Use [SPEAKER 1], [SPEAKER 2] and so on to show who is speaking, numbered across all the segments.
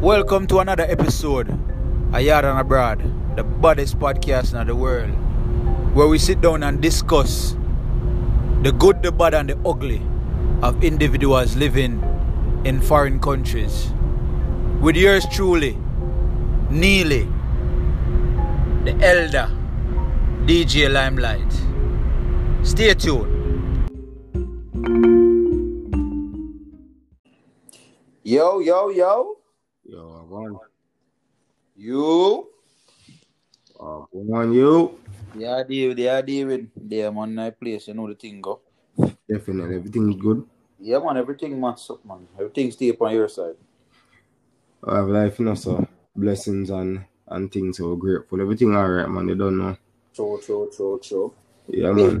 [SPEAKER 1] Welcome to another episode of Yaad and Abroad, the baddest podcast in the world, where we sit down and discuss the good, the bad, and the ugly of individuals living in foreign countries. With yours truly, Neely, the elder, DJ Limelite. Stay tuned. Yo, yo, yo. You.
[SPEAKER 2] Uh, come on, you.
[SPEAKER 1] Yeah, David, yeah, David. There, man, I place, you know the thing go.
[SPEAKER 2] Definitely, everything's good.
[SPEAKER 1] Yeah, man, everything match up, man. Everything stay up on your side.
[SPEAKER 2] I have life, you know, so blessings and and things. So grateful. Everything alright, man. You don't know.
[SPEAKER 1] True, true, true, true.
[SPEAKER 2] Yeah, man.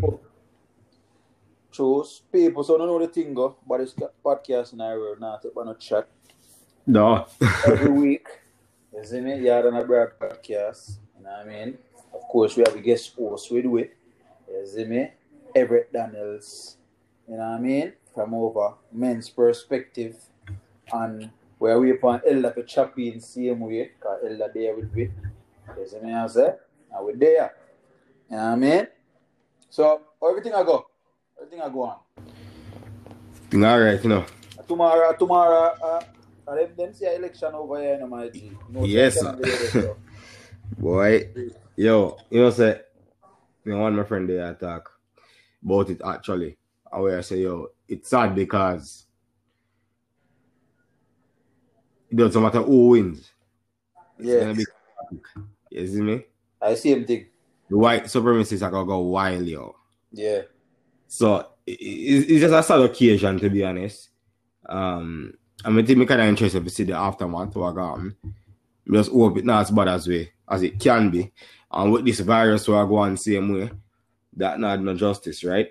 [SPEAKER 1] True, people, so don't know the thing go, but this podcast and I will not take on a chat
[SPEAKER 2] No.
[SPEAKER 1] every week. You see me? Yaad and Abroad podcast. You know what I mean? Of course, we have a guest host with it. You see me? Everett Daniels. You know what I mean? From over men's perspective. And where we upon Elder to chop in same way. Because Elder there with me. You see me? I say? And we there. You know what I mean? So, everything I go. Everything I go on.
[SPEAKER 2] Alright, you know.
[SPEAKER 1] Tomorrow, tomorrow, uh, uh, them, see election over here, you know, my G. No,
[SPEAKER 2] Yes,
[SPEAKER 1] so
[SPEAKER 2] sir.
[SPEAKER 1] them there, so.
[SPEAKER 2] Boy, yo, you know, say, me and one my friend there talk about it actually. And where I say, yo, it's sad because it doesn't matter who wins. It's gonna be you see me?
[SPEAKER 1] I same thing.
[SPEAKER 2] The white supremacists are gonna go wild, yo.
[SPEAKER 1] Yeah.
[SPEAKER 2] So it's just a sad occasion to be honest. Um, I mean, me kind of interested to see the aftermath what um, just hope it not as bad as we as it can be. And with this virus, we are going same way. That not no justice, right?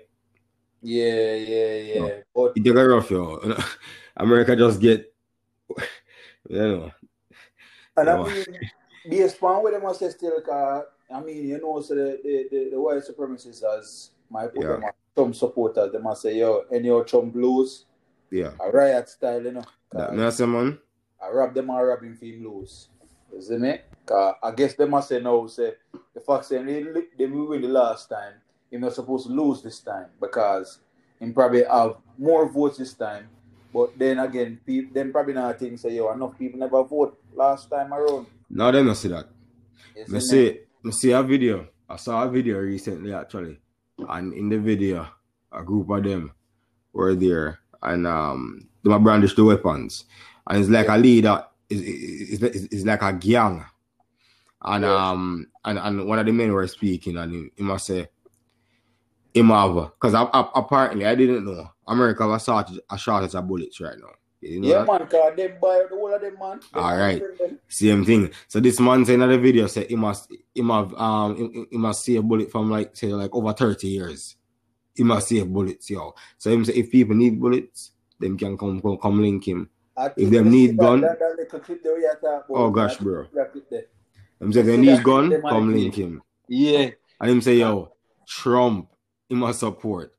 [SPEAKER 1] Yeah, yeah, yeah. But
[SPEAKER 2] It a rough, yo. America just get, you know,
[SPEAKER 1] and I
[SPEAKER 2] Yeah.
[SPEAKER 1] mean, based on what them must say still, cause, I mean, you know, so the the, the, the white supremacists as my put
[SPEAKER 2] Yeah.
[SPEAKER 1] them some supporters, they must say, yo, any of Trump lose,
[SPEAKER 2] yeah.
[SPEAKER 1] a riot style, you know.
[SPEAKER 2] That me I say, man.
[SPEAKER 1] I rob them or rob him for him lose. You see me? Cause I guess they must say now, say the fact saying they, they win the last time, he's not supposed to lose this time because he probably have more votes this time. But then again, people them probably not think say yo enough people never vote last time around.
[SPEAKER 2] No, them not see that.
[SPEAKER 1] You
[SPEAKER 2] Me
[SPEAKER 1] me?
[SPEAKER 2] see, me see a video. I saw a video recently actually, and in the video, a group of them were there, and um, they brandish the weapons, and it's like a leader, it's, it's, it's, like a gang, and um, and and one of the men were speaking, and he, he must say, him have, because apparently I didn't know America have a shortage, a shortage of bullets right now. You know
[SPEAKER 1] Yeah
[SPEAKER 2] that?
[SPEAKER 1] man, cause them buy the whole of them man.
[SPEAKER 2] All right. Same thing. So this man saying in the video said he must he must um he, he must see a bullet from like say like over 30 years. He must see bullets, yo. So him say if people need bullets, them can come come, come link him.
[SPEAKER 1] I think
[SPEAKER 2] them need gun-
[SPEAKER 1] That, that,
[SPEAKER 2] Oh, gosh, bro.
[SPEAKER 1] I'm there.
[SPEAKER 2] Him say if they need gun,
[SPEAKER 1] them
[SPEAKER 2] come
[SPEAKER 1] might be-
[SPEAKER 2] link him.
[SPEAKER 1] Yeah.
[SPEAKER 2] And him say, yo, Trump, he must support.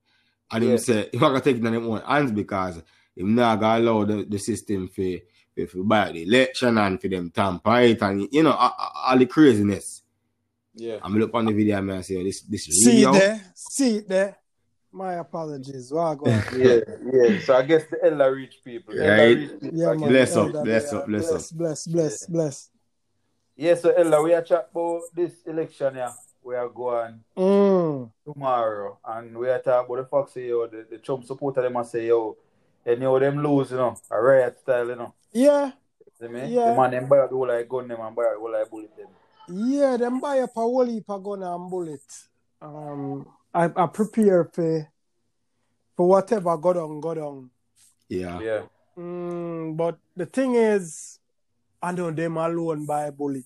[SPEAKER 2] And him
[SPEAKER 1] Yeah.
[SPEAKER 2] say, he not gonna take it in them own hands because him not gonna allow the, the system for, for, for buy the election and for them tamper it and you know all, all the craziness.
[SPEAKER 1] Yeah.
[SPEAKER 2] I'm look on the video and I say this this is
[SPEAKER 3] See
[SPEAKER 2] real.
[SPEAKER 3] it there, see it there. My apologies. Wagwan.
[SPEAKER 1] yeah, yeah. So I guess the Ella reach people. Ella
[SPEAKER 2] Right.
[SPEAKER 1] reach people.
[SPEAKER 3] Yeah,
[SPEAKER 1] I
[SPEAKER 3] man.
[SPEAKER 1] guess.
[SPEAKER 2] Bless up, bless up, bless up.
[SPEAKER 3] Bless, bless, bless, bless.
[SPEAKER 1] Yeah, so Ella, we are chat about this election yeah. We are going
[SPEAKER 3] Mm.
[SPEAKER 1] tomorrow and we are talking about the fact say yo, the, the Trump supporter them must say yo, any of them lose, you know, a riot style, you know.
[SPEAKER 3] Yeah,
[SPEAKER 1] See me?
[SPEAKER 3] Yeah.
[SPEAKER 1] The man them buy out the whole like gun them and buy out the whole like bullet them.
[SPEAKER 3] yeah. Them buy up a whole heap of gun and bullet. Um, I, I prepare for for whatever go on, go on.
[SPEAKER 2] Yeah.
[SPEAKER 1] Yeah.
[SPEAKER 3] Mm, but the thing is, I know them alone buy bullet,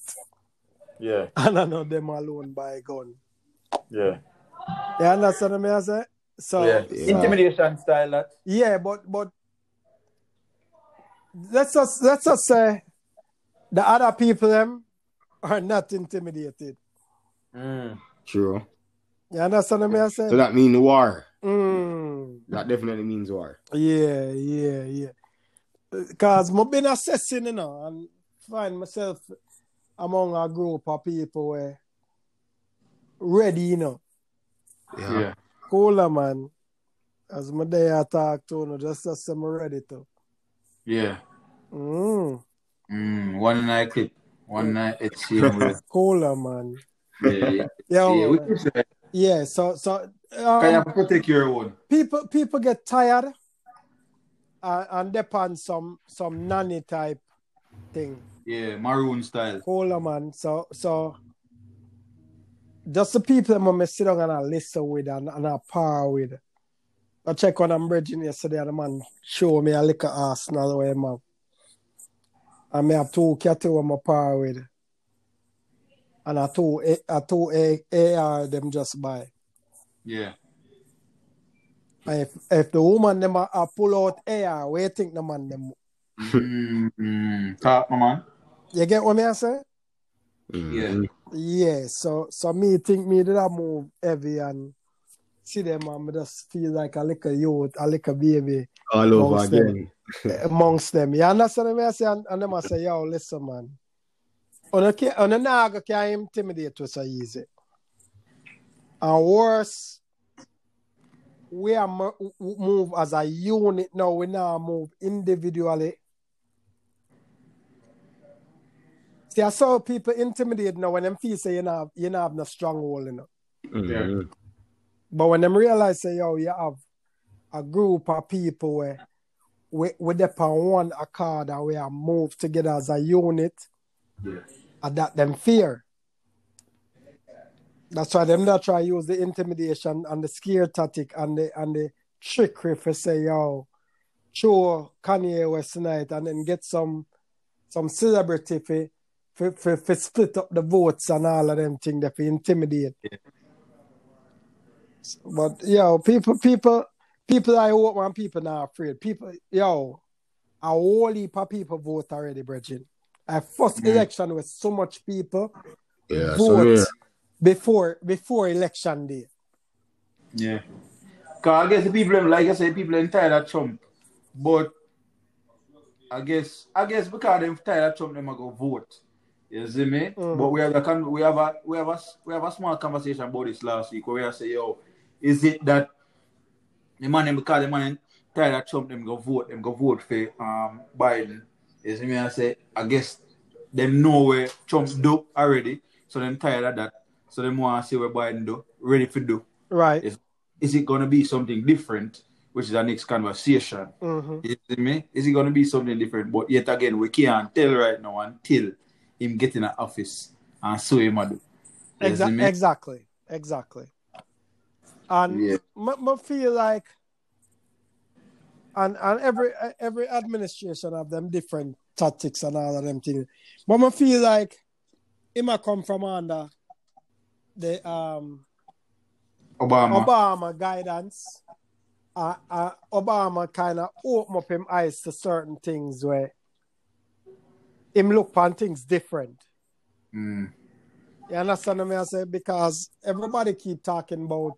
[SPEAKER 1] Yeah.
[SPEAKER 3] and I know them alone buy gun.
[SPEAKER 1] Yeah.
[SPEAKER 3] You understand what I say? So,
[SPEAKER 1] yeah.
[SPEAKER 3] so-
[SPEAKER 1] Intimidation style that.
[SPEAKER 3] Yeah, but but let's just let's just say the other people them are not intimidated.
[SPEAKER 1] Mm.
[SPEAKER 2] True.
[SPEAKER 3] You understand what I say?
[SPEAKER 2] So that means war.
[SPEAKER 3] Mm,
[SPEAKER 2] That definitely means war.
[SPEAKER 3] yeah, yeah, yeah. Because I've been assessing, you know, and find myself among a group of people where ready, you know.
[SPEAKER 2] Yeah.
[SPEAKER 1] Yeah.
[SPEAKER 3] Cooler man. As my day I talk to you, just as I'm ready to.
[SPEAKER 1] Yeah.
[SPEAKER 3] Mm.
[SPEAKER 1] Mm, one night clip. One night it's here with
[SPEAKER 3] Cooler man.
[SPEAKER 1] yeah, yeah.
[SPEAKER 3] Yeah,
[SPEAKER 1] yeah,
[SPEAKER 3] man.
[SPEAKER 1] We can say,
[SPEAKER 3] yeah, so so
[SPEAKER 1] can you
[SPEAKER 3] um,
[SPEAKER 1] protect your own?
[SPEAKER 3] people people get tired uh, and depend some some nanny type thing.
[SPEAKER 1] Yeah, maroon style.
[SPEAKER 3] Cooler man. So so just the people that I sit down and I listen with and, and I par with. I check on I'm bridging yesterday and the man show me a little Arsenal him have. And me have two cattle with my par with. And I two A- I two A- AR them just buy.
[SPEAKER 1] Yeah.
[SPEAKER 3] And if if the woman them a, a pull out AR, where you think the man them
[SPEAKER 1] Mm, mm. Talk, my man.
[SPEAKER 3] you get what me I say?
[SPEAKER 2] Mm.
[SPEAKER 3] Yeah, so so me think me did I move heavy and see them and me just feel like a little youth, a little baby
[SPEAKER 2] All over
[SPEAKER 3] Amongst them.
[SPEAKER 2] again.
[SPEAKER 3] amongst them. You understand what I say? And, and them I say, yo, listen, man. On a ca- on a naga can intimidate you so easy. And worse, we are move as a unit now. We now move individually. See, I saw people intimidated now when them feel say you know you know have no stronghold, you know.
[SPEAKER 2] Mm.
[SPEAKER 3] But when them realize say, yo, you have a group of people where we we depend on one accord and we are moved together as a unit,
[SPEAKER 1] Yeah.
[SPEAKER 3] and that them fear. That's why them not try use the intimidation and the scare tactic and the and the trickery for say, yo, show Kanye West tonight and then get some some celebrity for for, for, for split up the votes and all of them things that for intimidate. But yo, people, people, people I hope man, people not afraid. People, yo, a whole heap of people vote already, Bridget. A first
[SPEAKER 1] Mm.
[SPEAKER 3] election with so much people
[SPEAKER 2] Yeah, so
[SPEAKER 3] vote
[SPEAKER 2] yeah.
[SPEAKER 3] before before election day.
[SPEAKER 1] Yeah. Cause I guess the people, like I said, people are tired of Trump. But I guess, I guess because they're tired of Trump, them are go vote. You see me?
[SPEAKER 3] Mhm.
[SPEAKER 1] But we have a we have a we have a we have a small conversation about this last week where we are say, yo, is it that the man them because the man tired of Trump, them go vote, them go vote for um Biden. You see me? I say, I guess them know where Trump do already, so them tired of that. So them want to see what Biden do, ready for do
[SPEAKER 3] Right.
[SPEAKER 1] is is it gonna be something different, which is our next conversation.
[SPEAKER 3] hmm
[SPEAKER 1] You see me? Is it gonna be something different? But yet again, we can't tell right now until him get in the office and so him do.
[SPEAKER 3] Exa- exactly. Exactly. And
[SPEAKER 1] Yeah.
[SPEAKER 3] m- m- feel like and and every every administration have them different tactics and all of them things. But I feel like it might come from under the um
[SPEAKER 1] Obama.
[SPEAKER 3] Obama guidance. Uh, uh, Obama kind of open up him eyes to certain things where him look on things different.
[SPEAKER 1] Mm.
[SPEAKER 3] You understand what I say? Because everybody keep talking about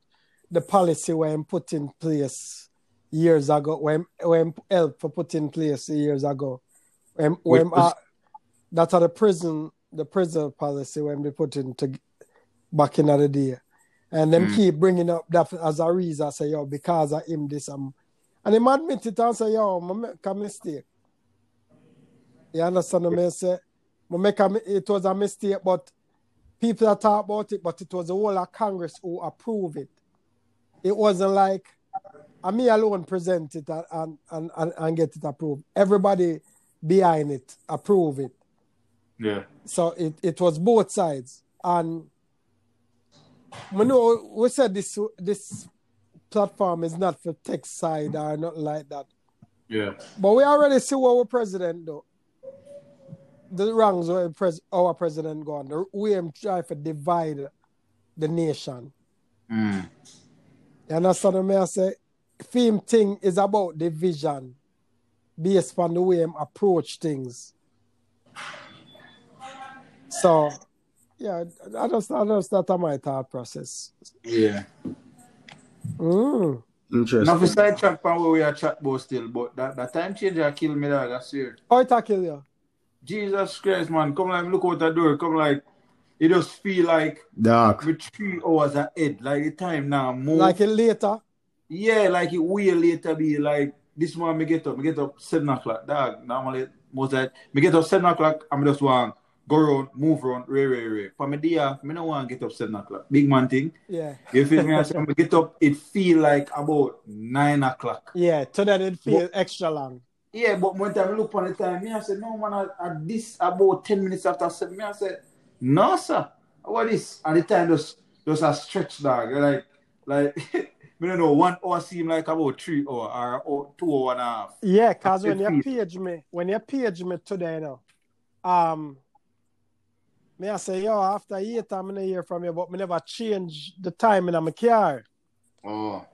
[SPEAKER 3] the policy where him put in place years ago, when when help for put in place years ago. When, when
[SPEAKER 1] was-
[SPEAKER 3] uh, that's how the prison the prison policy when they put in to back in the day. And them
[SPEAKER 1] Mm.
[SPEAKER 3] keep bringing up that as a reason, say, yo, because of him, this, um, and him admit it and say, yo, I make a mistake. You understand what I say? I make a, it was a mistake, but people that talk about it, but it was the whole of Congress who approved it. It wasn't like I me alone present it and, and, and, and, and get it approved. Everybody behind it approve it.
[SPEAKER 1] Yeah.
[SPEAKER 3] So it, it was both sides. And we know we said this this platform is not for tech side or nothing like that.
[SPEAKER 1] Yeah.
[SPEAKER 3] But we already see what our president do. The wrongs where pres- our president gone. The way him try to divide the nation.
[SPEAKER 1] Mm.
[SPEAKER 3] You understand what I say? Film thing is about the vision based on the way him approach things. So yeah, I just I just that my thought process.
[SPEAKER 1] Yeah.
[SPEAKER 3] Mm.
[SPEAKER 2] Interesting.
[SPEAKER 1] Now for sidetrack from where we are chat about still, but that, that time change I kill me dog, I swear.
[SPEAKER 3] How it kill you?
[SPEAKER 1] Jesus Christ, man. Come like look out the door. Come like it just feel like
[SPEAKER 2] Dark.
[SPEAKER 1] with three hours ahead. Like the time now move.
[SPEAKER 3] Like it later.
[SPEAKER 1] Yeah, like it way later be like this morning me get up, me get up seven o'clock. Dog, normally most that me get up seven o'clock, I'm just want go around, move around, ray ray ray. For me day, me no want to get up seven o'clock. Big man thing.
[SPEAKER 3] Yeah.
[SPEAKER 1] You feel me? I me get up, it feel like about nine o'clock.
[SPEAKER 3] Yeah. To that it feel extra long.
[SPEAKER 1] Yeah, but when I look on the time, me I said, no man, at, at this about 10 minutes after seven, me I said, no sir, what is? And the time just, just a stretch dog, like, like, me don't know, one hour seem like about three hour or, or two hour and a half.
[SPEAKER 3] Yeah, cause when you page me, when you page me today, you know, um, me I say, yo, after a I'm I don't hear from you, but me never change the time in my car.
[SPEAKER 1] Oh,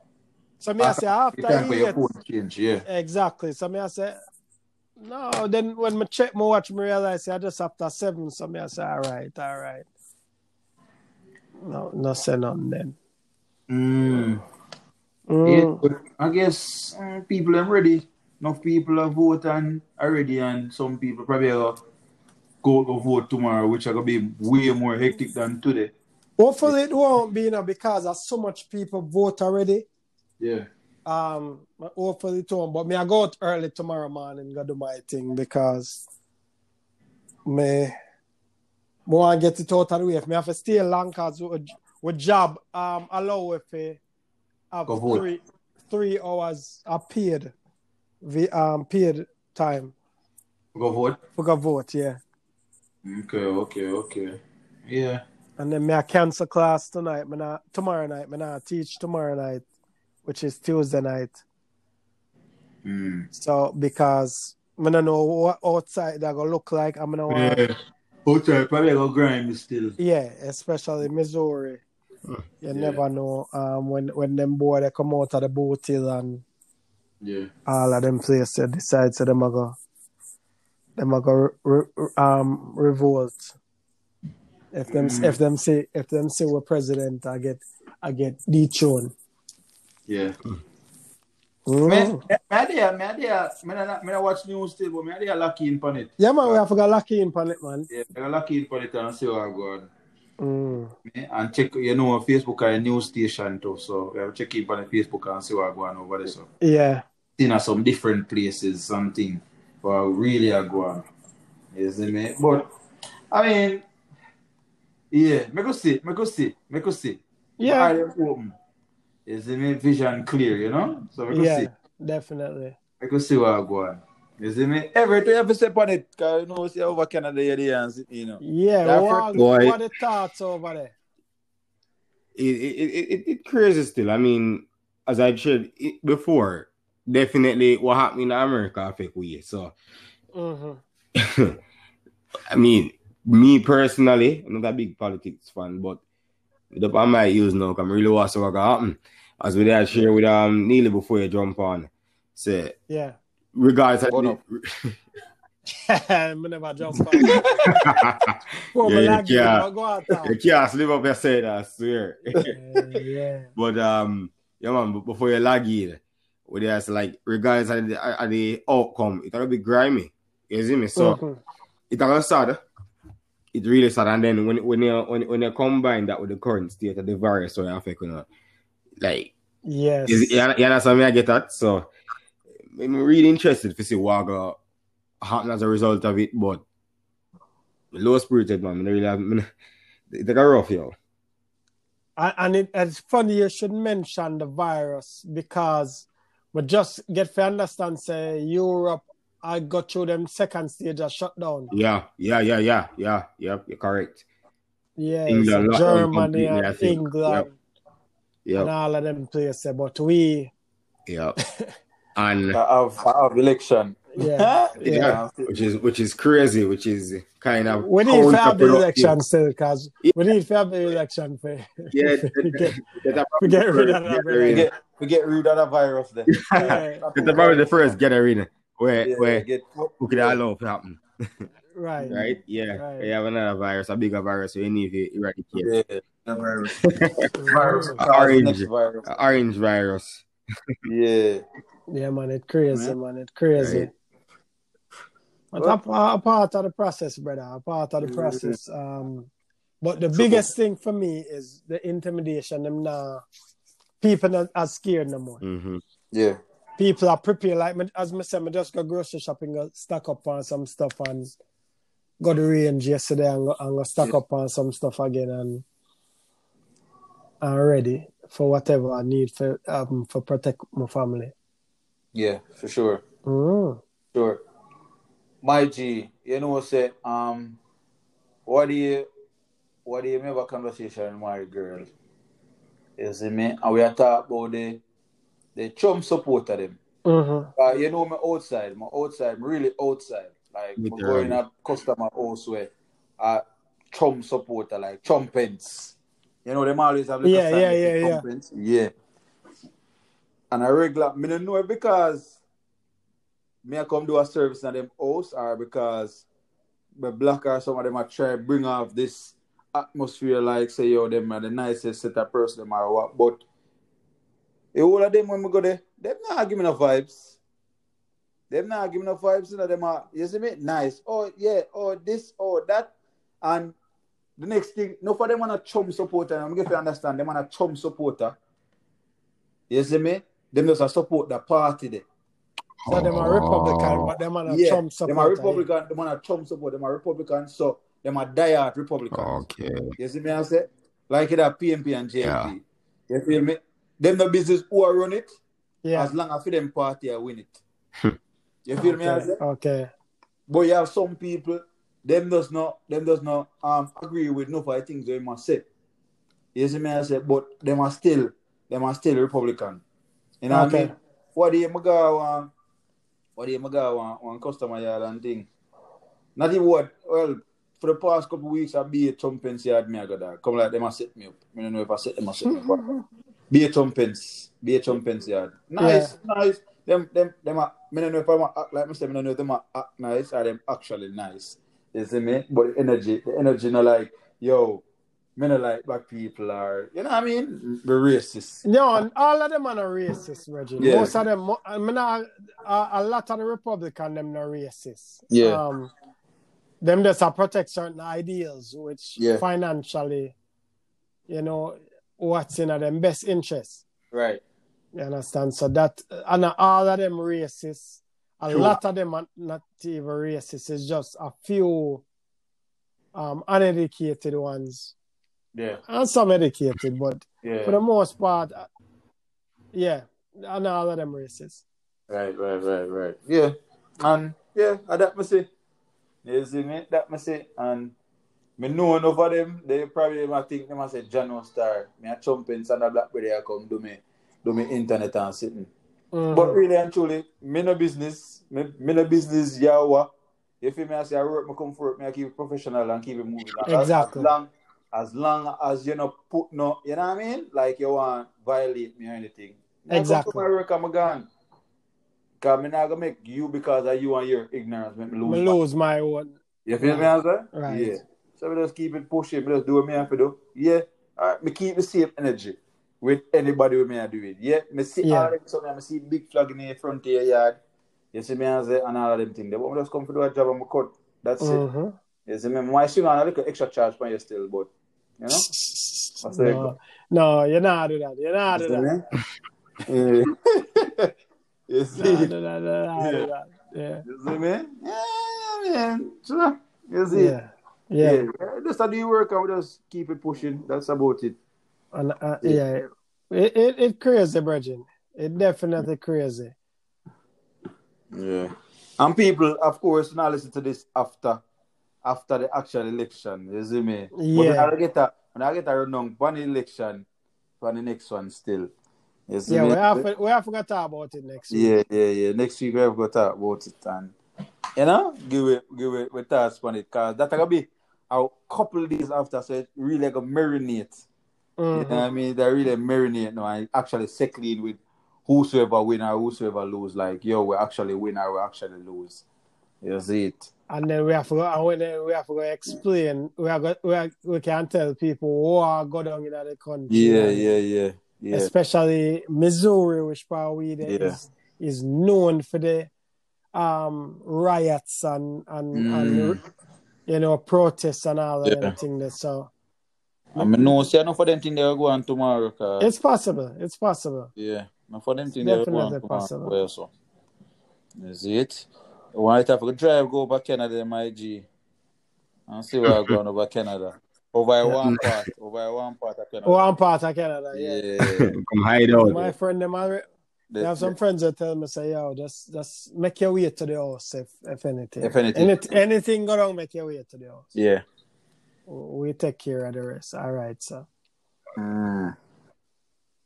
[SPEAKER 3] So me I say,
[SPEAKER 1] the
[SPEAKER 3] after
[SPEAKER 1] time
[SPEAKER 3] a
[SPEAKER 1] for your change, yeah.
[SPEAKER 3] exactly. So me I say, no. Then when me check my watch, me realize I just after seven. So me I say, all right, all right. No, no say nothing then.
[SPEAKER 1] Mm.
[SPEAKER 3] Mm.
[SPEAKER 1] Yeah, but I guess mm, people are ready. Enough people are voting already, and some people probably go to vote tomorrow, which are gonna be way more hectic than today.
[SPEAKER 3] Hopefully it won't be, you know, because there's so much people vote already.
[SPEAKER 1] Yeah.
[SPEAKER 3] Um, hopefully it won't. But me, I go out early tomorrow morning, go do my thing because me, want to get it out of the way. If me have to stay long because with, with job, um, allow if I have
[SPEAKER 1] Go vote.
[SPEAKER 3] three three hours paid, the um paid time
[SPEAKER 1] Go vote.
[SPEAKER 3] for go vote, yeah.
[SPEAKER 1] Okay, okay, okay. Yeah.
[SPEAKER 3] And then me I cancel class tonight. Me not, tomorrow night. Me not teach tomorrow night, which is Tuesday night.
[SPEAKER 1] Mm.
[SPEAKER 3] So because I don't know what outside that gonna look like. I'm gonna want, yeah.
[SPEAKER 1] outside probably go grind still.
[SPEAKER 3] Yeah, especially Missouri. You
[SPEAKER 1] Yeah.
[SPEAKER 3] never know um when when them boy they come out of the boat hill and
[SPEAKER 1] Yeah.
[SPEAKER 3] all of them places decide so them a go them a go re, re, um revolt. If them
[SPEAKER 1] Mm.
[SPEAKER 3] if them say if them say we're president, I get I get dethroned.
[SPEAKER 1] Yeah.
[SPEAKER 3] Mm.
[SPEAKER 1] Me, me idea, me idea, me not, me not watch news still, but me idea lucky in on it.
[SPEAKER 3] Yeah man, we have to go lucky in on it, man.
[SPEAKER 1] Yeah, I got lucky in on it and see what I go on.
[SPEAKER 3] Mm.
[SPEAKER 1] Me, And check, you know, Facebook are a news station too, so we have check in on Facebook and see what go on over there. So,
[SPEAKER 3] Yeah.
[SPEAKER 1] in some different places, something, but really are go on. You see me? But, I mean, yeah, me go see, me go see, me go see.
[SPEAKER 3] Yeah.
[SPEAKER 1] Open. You see me? Vision clear, you know? So we go see.
[SPEAKER 3] Definitely.
[SPEAKER 1] I could see what I go on. You see me? Everything have to step on it. Because you know, see over Canada, you're there and see, you know.
[SPEAKER 3] Yeah,
[SPEAKER 1] That
[SPEAKER 3] what,
[SPEAKER 1] first-
[SPEAKER 2] Boy.
[SPEAKER 3] what are the thoughts over there?
[SPEAKER 2] it, it, it, it, it crazy still. I mean, as I said it before, definitely what happened in America affect we. So,
[SPEAKER 3] Mm-hmm.
[SPEAKER 2] I mean, me personally, I'm not a big politics fan, but the I might use now, 'cause I really want to see what gonna happen. As we did share with um Neely before you jump on, say
[SPEAKER 3] Yeah.
[SPEAKER 2] Regardless of
[SPEAKER 1] Oh,
[SPEAKER 2] the-
[SPEAKER 3] I never jump on. Poor
[SPEAKER 2] Yeah, you
[SPEAKER 3] Malagi,
[SPEAKER 2] can't.
[SPEAKER 3] but go on, Tom.
[SPEAKER 2] you can't slip up your said, I swear.
[SPEAKER 3] yeah, yeah.
[SPEAKER 2] But um, yeah, man. b- Before you log in, with there's like regardless of the, of the outcome, it's gonna be grimy. You see me? So
[SPEAKER 3] Mhm.
[SPEAKER 2] it's gonna sad. It really sad. And then when when you when when you combine that with the current state of the virus, so it affect you know, like
[SPEAKER 3] Yes.
[SPEAKER 2] is, you, you understand me? I get that. So I'm really interested to see what happen as a result of it. But low spirited man, I really have, like a rough yo.
[SPEAKER 3] And, and it, it's funny you should mention the virus because we just get to understand, say, Europe, I got through them second stage of shutdown.
[SPEAKER 2] Yeah, yeah, yeah, yeah, yeah, yep, you're correct.
[SPEAKER 3] Yeah,
[SPEAKER 2] England
[SPEAKER 3] Germany
[SPEAKER 2] I
[SPEAKER 3] and
[SPEAKER 2] think.
[SPEAKER 3] England and
[SPEAKER 2] Yep,
[SPEAKER 3] all of them places. But we,
[SPEAKER 2] yep. And
[SPEAKER 1] I have, I have election.
[SPEAKER 3] yeah,
[SPEAKER 2] yeah, which is which is crazy, which is kind of
[SPEAKER 3] we need to have the
[SPEAKER 2] counterproductive.
[SPEAKER 3] election still because
[SPEAKER 2] Yeah.
[SPEAKER 3] we need to have the election for
[SPEAKER 2] Yeah,
[SPEAKER 3] we get,
[SPEAKER 2] Get that
[SPEAKER 3] we get rid of that.
[SPEAKER 2] get
[SPEAKER 1] We
[SPEAKER 2] rid
[SPEAKER 1] get, we get rid of the virus then.
[SPEAKER 3] Yeah,
[SPEAKER 2] Get the probably the first get arena where
[SPEAKER 1] Yeah,
[SPEAKER 2] where
[SPEAKER 1] get,
[SPEAKER 2] who could allow to happen,
[SPEAKER 3] right.
[SPEAKER 2] right? Yeah,
[SPEAKER 3] Right.
[SPEAKER 2] you have another virus, a bigger virus, so you need to eradicate.
[SPEAKER 1] Yeah, the virus. virus.
[SPEAKER 2] Orange.
[SPEAKER 1] next virus.
[SPEAKER 2] Orange virus.
[SPEAKER 1] Yeah.
[SPEAKER 3] Yeah, man, it's crazy,
[SPEAKER 1] Yeah.
[SPEAKER 3] man. It's crazy.
[SPEAKER 2] Right.
[SPEAKER 3] But a, a part of the process, brother. A part of the process. Um, but the biggest thing for me is the intimidation. Them now, people are, as scared no more.
[SPEAKER 2] Mm-hmm.
[SPEAKER 1] Yeah.
[SPEAKER 3] People are prepared. Like me- as I said, I just go grocery shopping, go stock up on some stuff, and got the range yesterday, and go, and go stock
[SPEAKER 1] Yeah.
[SPEAKER 3] up on some stuff again, and and ready for whatever I need for um for protect my family.
[SPEAKER 1] Yeah, for sure.
[SPEAKER 3] Mm.
[SPEAKER 1] Sure. My G, you know what I say um what do you what do you have a conversation with my girl? You see me? And we are talk about the the chum support of them.
[SPEAKER 3] Mm-hmm.
[SPEAKER 1] Uh, you know my outside, my outside, me really outside. Like me
[SPEAKER 2] Literally.
[SPEAKER 1] going a customer house where uh chum supporter, like chumpens. You know them always have little
[SPEAKER 3] Yeah,
[SPEAKER 1] sign
[SPEAKER 3] yeah, yeah, yeah.
[SPEAKER 1] Yeah. And I regular me don't know because me I come do a service in them house or because the black or some of them I try bring off this atmosphere like say yo them are the nicest set of person them or what but the whole of them when we go there them not give me no vibes. Them not give me no vibes you know them are you see me? Nice. Oh yeah oh this oh that. And the next thing no for them want a chum supporter I'm to understand them want a chum supporter. You see me them just a support the party there
[SPEAKER 3] So them are Republican, but them are a
[SPEAKER 1] yeah,
[SPEAKER 3] Trump
[SPEAKER 1] them
[SPEAKER 3] supporter.
[SPEAKER 1] are Republican, them are Trump support, them are Republican, so them are diehard Republicans.
[SPEAKER 2] Okay.
[SPEAKER 1] You see me I say? Like it at PNP and JLP.
[SPEAKER 2] Yeah.
[SPEAKER 1] You feel me? Them the business who are run it,
[SPEAKER 3] Yeah.
[SPEAKER 1] as long as for them party I win it. you feel me I
[SPEAKER 3] Okay.
[SPEAKER 1] say?
[SPEAKER 3] okay.
[SPEAKER 1] But you have some people, them does not them does not um agree with no five things they must say. You see me I say, but them are still them are still Republican. You know what I
[SPEAKER 3] Okay.
[SPEAKER 1] mean? What do you go um what do you go one, one customer yard and thing? Not even what well for the past couple of weeks I be a trumpets yard me I go there. Come like them a set me up. I don't know if I set them a set me up. Be a trumpets. Be a trumpets yard. Nice, nice. Them them them are I don't know if I'm act like myself, I don't know if them are act nice or them actually nice. You see me? But the energy, the energy not like, yo, me not like black people are you know what I mean? The racist.
[SPEAKER 3] No, all of them are not racist, Reggie.
[SPEAKER 1] Yeah.
[SPEAKER 3] Most of them, mo- I mean, a, a, a lot of the Republican them not racist.
[SPEAKER 1] Yeah.
[SPEAKER 3] Um, them just a protect certain ideals, which
[SPEAKER 1] Yeah.
[SPEAKER 3] financially, you know, what's in them best interest.
[SPEAKER 1] Right.
[SPEAKER 3] You understand? So that, and all of them racist. A
[SPEAKER 1] Sure.
[SPEAKER 3] lot of them are not even racist. It's just a few um, uneducated ones,
[SPEAKER 1] Yeah.
[SPEAKER 3] and some educated, but
[SPEAKER 1] Yeah.
[SPEAKER 3] for the most part, yeah, and all of them racist.
[SPEAKER 1] Right, right, right, right. Yeah. And yeah, that me say. You see me? That me say. And me know enough of them, they probably might think them I say John Star. Me a chumping and a blackberry I come do me do me internet and sitting.
[SPEAKER 3] Mhm.
[SPEAKER 1] But really and truly, me no business. Me, me no business yawa. You feel me? I say I work, me come for it, me I keep it professional and keep it moving.
[SPEAKER 3] Exactly.
[SPEAKER 1] As long as long as you know put no, you know what I mean? Like you want violate me or anything. Me I
[SPEAKER 3] Exactly.
[SPEAKER 1] Come to my work, I'm gone. Cause me not gonna make you because of you and your ignorance make me lose.
[SPEAKER 3] Me
[SPEAKER 1] my-
[SPEAKER 3] lose my own.
[SPEAKER 1] You feel me, as well?
[SPEAKER 3] Right.
[SPEAKER 1] Yeah. So we just keep it pushing. We just do what me have to do. Yeah. All right. Me keep the same energy with anybody with me I do it. Yeah. Me see
[SPEAKER 3] Yeah.
[SPEAKER 1] all them something. I see big flag in the front of your yard. You see me as and all of them things. They want me just come to do a job and me cut. That's it.
[SPEAKER 3] Mhm.
[SPEAKER 1] You see me? Why swing on a little extra charge for you still, but you know? What's
[SPEAKER 3] No, no, you're not do that. You're not do that.
[SPEAKER 1] Yeah. you see?
[SPEAKER 3] Nah, do that, do
[SPEAKER 1] Yeah.
[SPEAKER 3] that. Yeah.
[SPEAKER 1] You see me? Yeah, man. Sure. You see?
[SPEAKER 3] Yeah. Yeah.
[SPEAKER 1] Yeah. Just do your work and just keep it pushing. That's about it.
[SPEAKER 3] And uh,
[SPEAKER 1] Yeah.
[SPEAKER 3] yeah, it, it it crazy, Bridget. It definitely crazy.
[SPEAKER 1] Yeah. And people, of course, now listen to this after after the actual election. You see me? But when
[SPEAKER 3] Yeah.
[SPEAKER 1] I get a when I get a run on one election for the next one still. You see
[SPEAKER 3] Yeah,
[SPEAKER 1] me?
[SPEAKER 3] we have we have to talk about it next week.
[SPEAKER 1] Yeah, yeah, yeah. Next week we have got to talk about it and you know, give it give it with us on it because that's gonna be a couple of days after so it really gonna marinate. You
[SPEAKER 3] Mhm.
[SPEAKER 1] know what I mean? They really marinate now and actually settle in with whosoever win or whosoever lose. Like, yo, we actually win or we actually lose. You see it.
[SPEAKER 3] And then we have to go, and then we have to go explain. We are go, we, are, we can tell people who are go down in the country.
[SPEAKER 1] Yeah, yeah, yeah. Yeah.
[SPEAKER 3] Especially Missouri, which probably the-
[SPEAKER 1] Yeah.
[SPEAKER 3] is is known for the um riots and and,
[SPEAKER 1] Mm.
[SPEAKER 3] and you know protests and all that
[SPEAKER 1] Yeah.
[SPEAKER 3] them things there. So
[SPEAKER 1] I mean, no, see, enough for them thing they will go on tomorrow. Cause,
[SPEAKER 3] it's possible. It's possible.
[SPEAKER 1] yeah, enough of them thing they will go on tomorrow.
[SPEAKER 3] possible.
[SPEAKER 1] Well, so. Is it? One time to drive go over Canada, my G. And see where I'm going over Canada. Over one part. Over one part of Canada.
[SPEAKER 3] One part of Canada, yeah.
[SPEAKER 1] yeah.
[SPEAKER 2] Come hide out.
[SPEAKER 3] My friend them already
[SPEAKER 1] The-
[SPEAKER 3] They have some friends that tell me say, yo, just just make your way to the house if if anything.
[SPEAKER 1] If anything.
[SPEAKER 3] Anyth- anything go wrong, make your way to the house.
[SPEAKER 1] yeah.
[SPEAKER 3] We take care of the rest. All right, so.
[SPEAKER 1] Mm.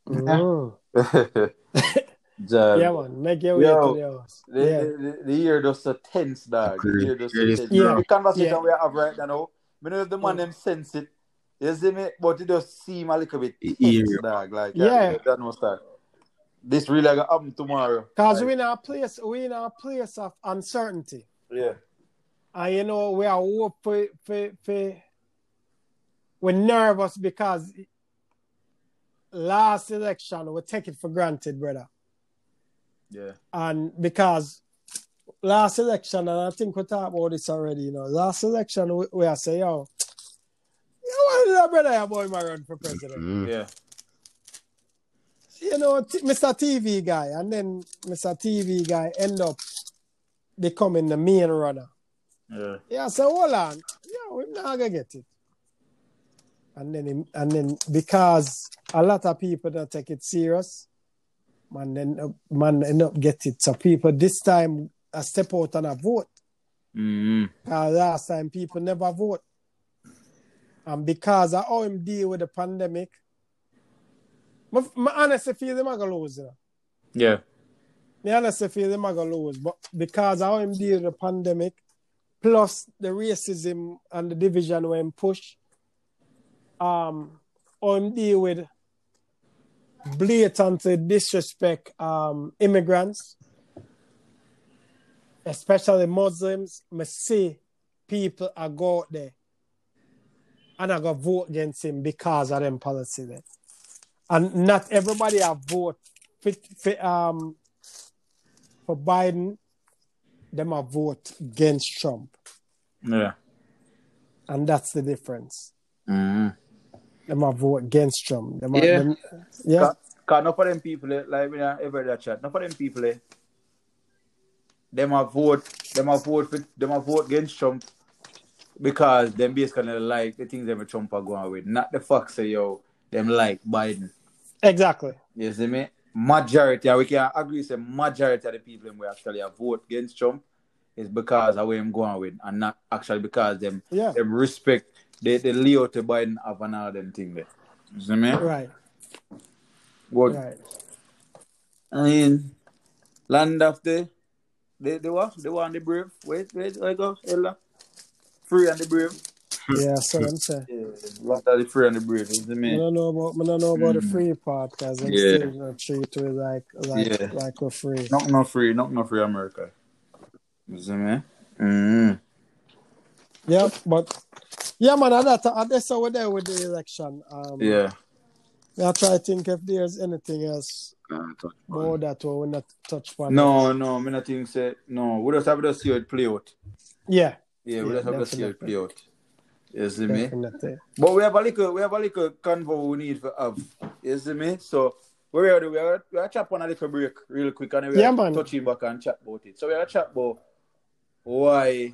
[SPEAKER 3] Mm.
[SPEAKER 1] Jal.
[SPEAKER 3] yeah, man, make your way
[SPEAKER 1] Yo,
[SPEAKER 3] to the house.
[SPEAKER 1] The,
[SPEAKER 3] yeah.
[SPEAKER 1] the, the year just so tense, dog. The year just so
[SPEAKER 2] Yeah.
[SPEAKER 1] tense.
[SPEAKER 3] Yeah.
[SPEAKER 1] The conversation
[SPEAKER 3] Yeah.
[SPEAKER 1] we have right now, I know if the man
[SPEAKER 3] Mm.
[SPEAKER 1] them sense it, you see me, but it just seem a little bit tense,
[SPEAKER 2] Yeah.
[SPEAKER 1] dog. Like,
[SPEAKER 3] Yeah.
[SPEAKER 1] that no start. This really gonna happen tomorrow.
[SPEAKER 3] Cause
[SPEAKER 1] like,
[SPEAKER 3] we in a place, we in a place of uncertainty,
[SPEAKER 1] yeah,
[SPEAKER 3] and you know we are hope for for for. We're nervous because last election we take it for granted, brother.
[SPEAKER 1] Yeah,
[SPEAKER 3] and because last election, and I think we talked about this already, you know, last election we, we are say, yo, you want that brother your boy my run for president.
[SPEAKER 2] Mm.
[SPEAKER 1] yeah,
[SPEAKER 3] You know, t- Mr. TV guy, and then Mr. TV guy end up becoming the main runner.
[SPEAKER 1] yeah,
[SPEAKER 3] Yeah, so hold on. Yeah, we're not gonna get it. And then and then because a lot of people don't take it serious, man then uh, man end up get it. So people this time I step out and I vote.
[SPEAKER 1] mm-hmm.
[SPEAKER 3] Uh, last time people never vote. And because of how him deal with the pandemic, my, my honestly feel them are gonna lose. You know?
[SPEAKER 1] yeah,
[SPEAKER 3] Me honestly feel them are gonna lose. But because of how him deal with the pandemic, plus the racism and the division when push, um, how him deal with blatantly disrespect um immigrants, especially Muslims, me see people are go out there and I go vote against him because of them policy there. And not everybody have vote fit, fit, um for Biden, them have vote against Trump.
[SPEAKER 1] yeah,
[SPEAKER 3] And that's the difference.
[SPEAKER 1] mm-hmm.
[SPEAKER 3] Them have vote against Trump. Them have-
[SPEAKER 1] Yeah.
[SPEAKER 3] them- yeah.
[SPEAKER 1] Cause, cause enough of them people, eh, like when I ever that chat, enough of them people, eh, them a vote, them a vote, for, them a vote against Trump because them basically like the things that Trump are going with, not the fuck say yo, them like Biden.
[SPEAKER 3] Exactly.
[SPEAKER 1] You see me? Majority, and we can agree, say majority of the people them we actually a vote against Trump is because of where I'm going with, and not actually because them
[SPEAKER 3] Yeah.
[SPEAKER 1] them respect the the Leo to Biden have and all them thing there. You see me?
[SPEAKER 3] Right.
[SPEAKER 1] What
[SPEAKER 3] Right.
[SPEAKER 1] I mean, land of the, the, the what? The one, the brave. Wait, wait, I go, Ella. Free and the brave.
[SPEAKER 3] Yeah, so I'm saying.
[SPEAKER 1] Yeah, land of the free and the brave. You see
[SPEAKER 3] I don't know about I don't know about the
[SPEAKER 1] Mm.
[SPEAKER 3] free part because I'm
[SPEAKER 1] Yeah.
[SPEAKER 3] still not treat we like like
[SPEAKER 1] Yeah.
[SPEAKER 3] like we're free.
[SPEAKER 1] Not no free, not no free America. You see me? Mm-hmm.
[SPEAKER 3] Yeah, but yeah, man, and that that's how we're there with the election. Um,
[SPEAKER 1] Yeah.
[SPEAKER 3] I try to think if there's anything else more that we will not touch upon.
[SPEAKER 1] No, no, me not think say, no. We just have to see it play out.
[SPEAKER 3] Yeah,
[SPEAKER 1] Yeah, we
[SPEAKER 3] Yeah,
[SPEAKER 1] just have to see it play out. You see me?
[SPEAKER 3] definitely.
[SPEAKER 1] But we have a little, we have a little convo we need to have. You see me? So we are we are we are chat on a little break real quick and we
[SPEAKER 3] Yeah,
[SPEAKER 1] are
[SPEAKER 3] man.
[SPEAKER 1] touching back and chat about it. So we are chat about why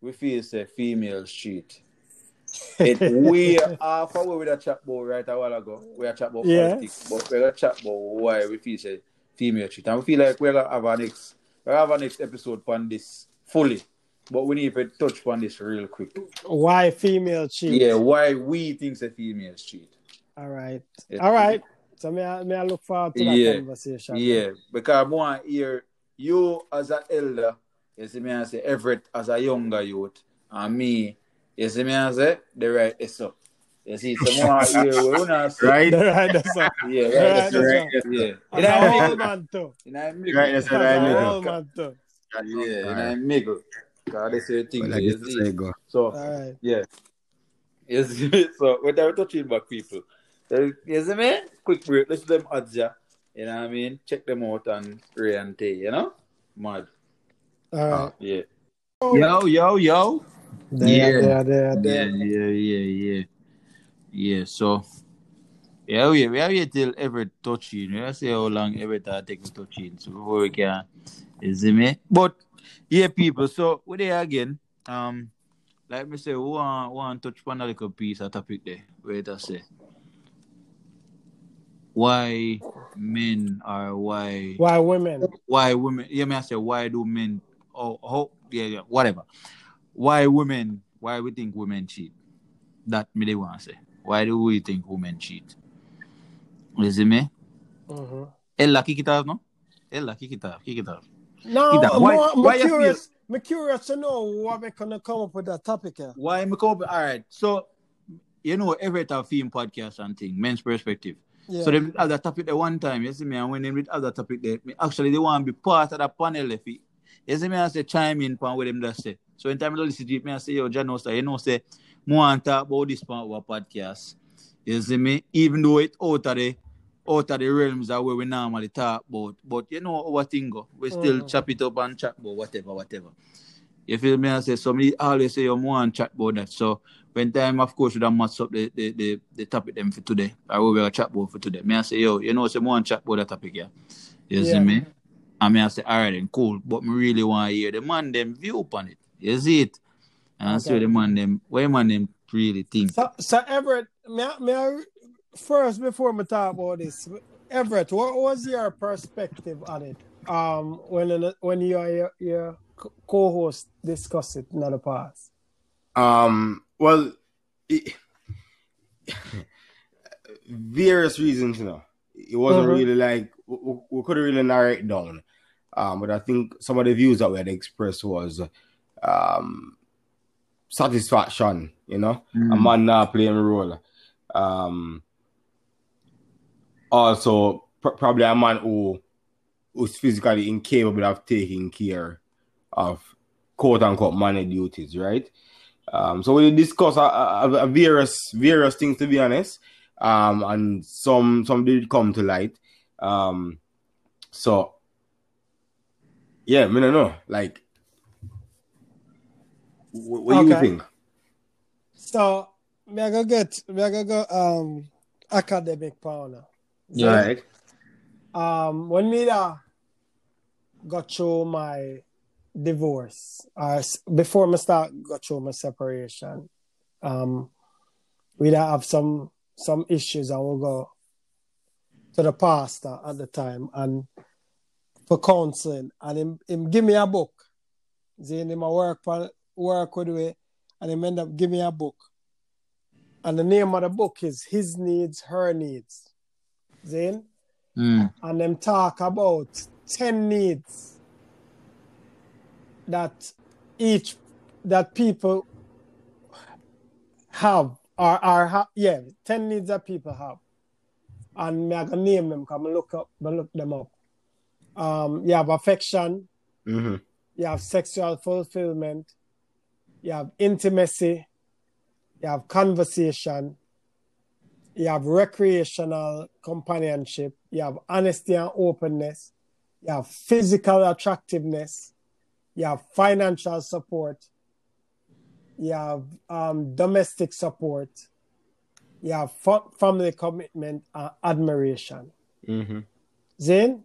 [SPEAKER 1] we feel say female cheat. It we are away with a chat about right a while ago. We are chat about
[SPEAKER 3] Yeah.
[SPEAKER 1] politics, but we are chat about why we feel say female cheat. And we feel like we're gonna have our next we have our next episode on this fully. But we need to touch on this real quick.
[SPEAKER 3] Why female cheat?
[SPEAKER 1] Yeah, why we think the females cheat.
[SPEAKER 3] All right. All right. So may I, may I look forward to that
[SPEAKER 1] Yeah.
[SPEAKER 3] conversation?
[SPEAKER 1] Yeah, because I want to hear you as an elder, you see me I say Everett as a younger youth, and me, you see me I say the right eh, is up. You see, so I want to hear what you know.
[SPEAKER 2] Right?
[SPEAKER 3] right. That's all.
[SPEAKER 1] Yeah,
[SPEAKER 3] Right,
[SPEAKER 1] right.
[SPEAKER 3] that's
[SPEAKER 1] That's right.
[SPEAKER 3] right.
[SPEAKER 1] Yeah.
[SPEAKER 3] And
[SPEAKER 1] In a
[SPEAKER 3] a
[SPEAKER 1] middle.
[SPEAKER 3] whole man too.
[SPEAKER 1] In a middle.
[SPEAKER 2] Right, that's right.
[SPEAKER 3] a
[SPEAKER 2] middle.
[SPEAKER 3] man too.
[SPEAKER 1] Yeah, in a middle. Because they say things
[SPEAKER 2] Like
[SPEAKER 1] you
[SPEAKER 2] this
[SPEAKER 1] see.
[SPEAKER 2] go.
[SPEAKER 1] So,
[SPEAKER 3] All right.
[SPEAKER 1] yeah. You see me? So, without touching back people. So, you see me? Quick break. Let's them odds, yeah. You know what I mean? Check them out on Ray and Tay, you know? Mad.
[SPEAKER 3] All right.
[SPEAKER 4] Yeah.
[SPEAKER 1] Yo, yo, yo.
[SPEAKER 3] There,
[SPEAKER 1] Yeah.
[SPEAKER 3] there, there,
[SPEAKER 1] Yeah,
[SPEAKER 3] there.
[SPEAKER 1] yeah, yeah, yeah. Yeah, so yeah, we we have here till Everett touching. We have see how long Everett are taking touching. So before we can you see me? But yeah, people, so we there again. Um like me say, we want want touch on a little piece of topic there. Where it a say why men are why
[SPEAKER 3] Why women?
[SPEAKER 1] why women yeah me I say why do men oh, oh yeah yeah whatever. Why women why we think women cheat? That me they want to say. Why do we think women cheat? You see me?
[SPEAKER 3] Eh, hmm
[SPEAKER 1] Ella eh, kick it no? Ella kick it off kick
[SPEAKER 3] No, I'm,
[SPEAKER 1] why-
[SPEAKER 3] I'm
[SPEAKER 1] why you
[SPEAKER 3] curious. I'm curious to know what we gonna come up with that topic here.
[SPEAKER 1] why me come up- all right so you know Everett have film podcast and thing men's perspective.
[SPEAKER 3] Yeah.
[SPEAKER 1] So them have that topic there one time, you see me, and when they with other topic me actually they want to be part of that panel if see me I say chime in pan with them that say. So in time I listen to it, me I say, yo, John Oster, you know, say more want talk about this part of our podcast. You see me? Even though it out of the out of the realms that where we normally talk about. But you know our thing go. We still
[SPEAKER 3] Mhm.
[SPEAKER 1] chop it up and chat about whatever, whatever. You feel me? I say so me always say you want chat about that. So when time of course we don't match up the the, the, the topic them for today. I will be a chat about for today. Me I say, yo, you know, say more chat about that topic, yeah. You see me? And me I say, all right then, cool. But me really want to hear the man them view upon it. You see it? And I see
[SPEAKER 3] Okay.
[SPEAKER 1] what the man them what the man them really think.
[SPEAKER 3] So, so Everett, may I, may I, first before we talk about this, Everett, what was your perspective on it? Um, when when you and your, your co- co-host discuss it in the past.
[SPEAKER 2] Um, well, it, various reasons, you know. It wasn't
[SPEAKER 3] Mhm.
[SPEAKER 2] really like we, we- we couldn't really narrow it down. Um, but I think some of the views that we had expressed was um satisfaction, you know, a
[SPEAKER 1] Mm.
[SPEAKER 2] man not playing a role. Um, also pr- probably a man who who's physically incapable of taking care of quote unquote money duties, right? Um, so we discussed a, a, a various various things to be honest, um, and some some did come to light. Um, so yeah, I don't know, like, what, what do you
[SPEAKER 3] Okay.
[SPEAKER 2] think?
[SPEAKER 3] So me I go get me I go go um academic partner.
[SPEAKER 1] Yeah.
[SPEAKER 2] Right.
[SPEAKER 3] Um, when me da got through my divorce, uh, before me start got through my separation, um, we da have some some issues and we'll go to the pastor at the time and for counseling and him, him give me a book. Then him a work work with me and him end up give me a book. And the name of the book is His Needs, Her Needs. Zane?
[SPEAKER 1] Mm.
[SPEAKER 3] and them talk about 10 needs that each that people have or are ha- yeah 10 needs that people have and me I gonna name them come look up look them up um you have affection.
[SPEAKER 2] Mm-hmm.
[SPEAKER 3] you have sexual fulfillment. You have intimacy. You have conversation. You have recreational companionship, you have honesty and openness, you have physical attractiveness, you have financial support, you have um, domestic support, you have fa- family commitment and admiration.
[SPEAKER 2] Mm-hmm.
[SPEAKER 3] Zane?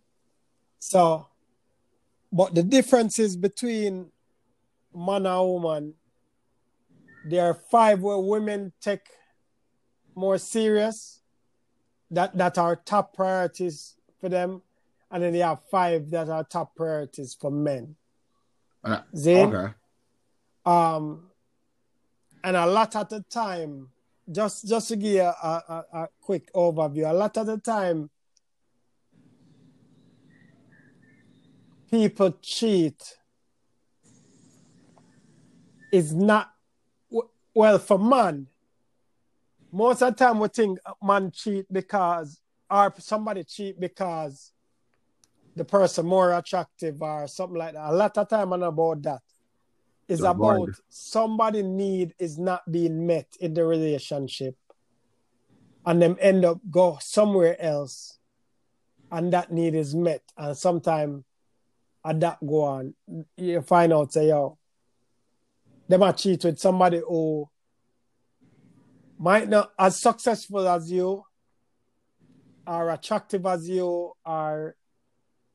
[SPEAKER 3] So, but the differences between man and woman, there are five where women take more serious, that, that are top priorities for them, and then they have five that are top priorities for men.
[SPEAKER 2] Uh,
[SPEAKER 3] Zane?
[SPEAKER 2] Okay.
[SPEAKER 3] um and a lot of the time just just to give you a, a, a quick overview a lot of the time people cheat is not well for man. Most of the time we think man cheat because or somebody cheat because the person more attractive or something like that. A lot of time and about that. Is about
[SPEAKER 2] bond.
[SPEAKER 3] somebody need is not being met in the relationship. And them end up go somewhere else. And that need is met. And sometimes and that go on, you find out say yo, them a cheat with somebody who might not as successful as you, are attractive as you, are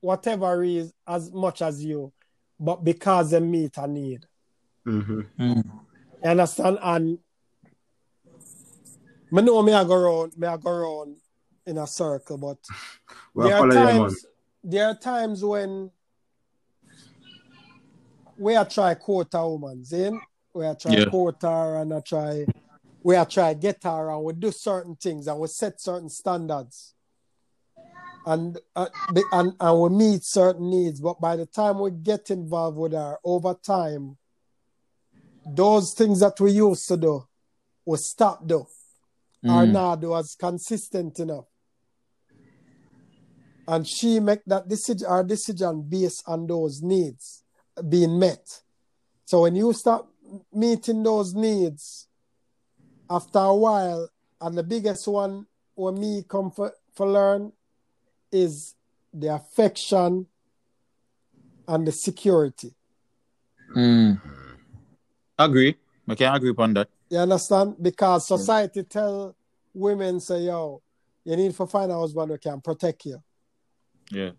[SPEAKER 3] whatever is as much as you, but because they meet a need.
[SPEAKER 2] Mm-hmm.
[SPEAKER 1] Mm.
[SPEAKER 3] You understand? And me know me I go around, me I go around in a circle, but
[SPEAKER 2] Well,
[SPEAKER 3] there are
[SPEAKER 2] follow you, man.
[SPEAKER 3] times there are times when we are try quote a woman, see? We are try
[SPEAKER 1] Yeah.
[SPEAKER 3] quote her and I try we are try get her and we do certain things and we set certain standards. And, uh, and and we meet certain needs, but by the time we get involved with her over time, those things that we used to do, we stop do or
[SPEAKER 1] Mm.
[SPEAKER 3] not do as consistent enough. And she make that decision our decision based on those needs being met. So when you start meeting those needs, after a while, and the biggest one when me come for, for learn is the affection and the security.
[SPEAKER 1] Mm. Agree. I can agree upon that.
[SPEAKER 3] You understand? Because society tell women say, yo, you need to find a husband who can protect you.
[SPEAKER 1] Yeah.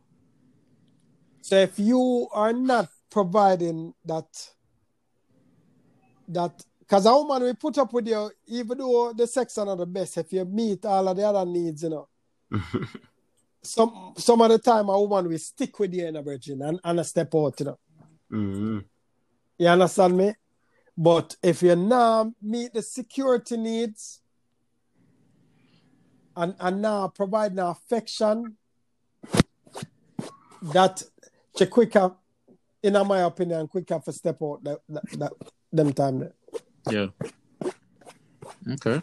[SPEAKER 3] So if you are not providing that, that because a woman will put up with you, even though the sex are not the best, if you meet all of the other needs, you know. some some of the time a woman will stick with you in a virgin and, and a step out, you know.
[SPEAKER 2] Mm-hmm.
[SPEAKER 3] You understand me? But if you now meet the security needs and, and now provide now affection, that she quicker, in my opinion, quicker for step out that, that, that them time there.
[SPEAKER 1] Yeah. Okay.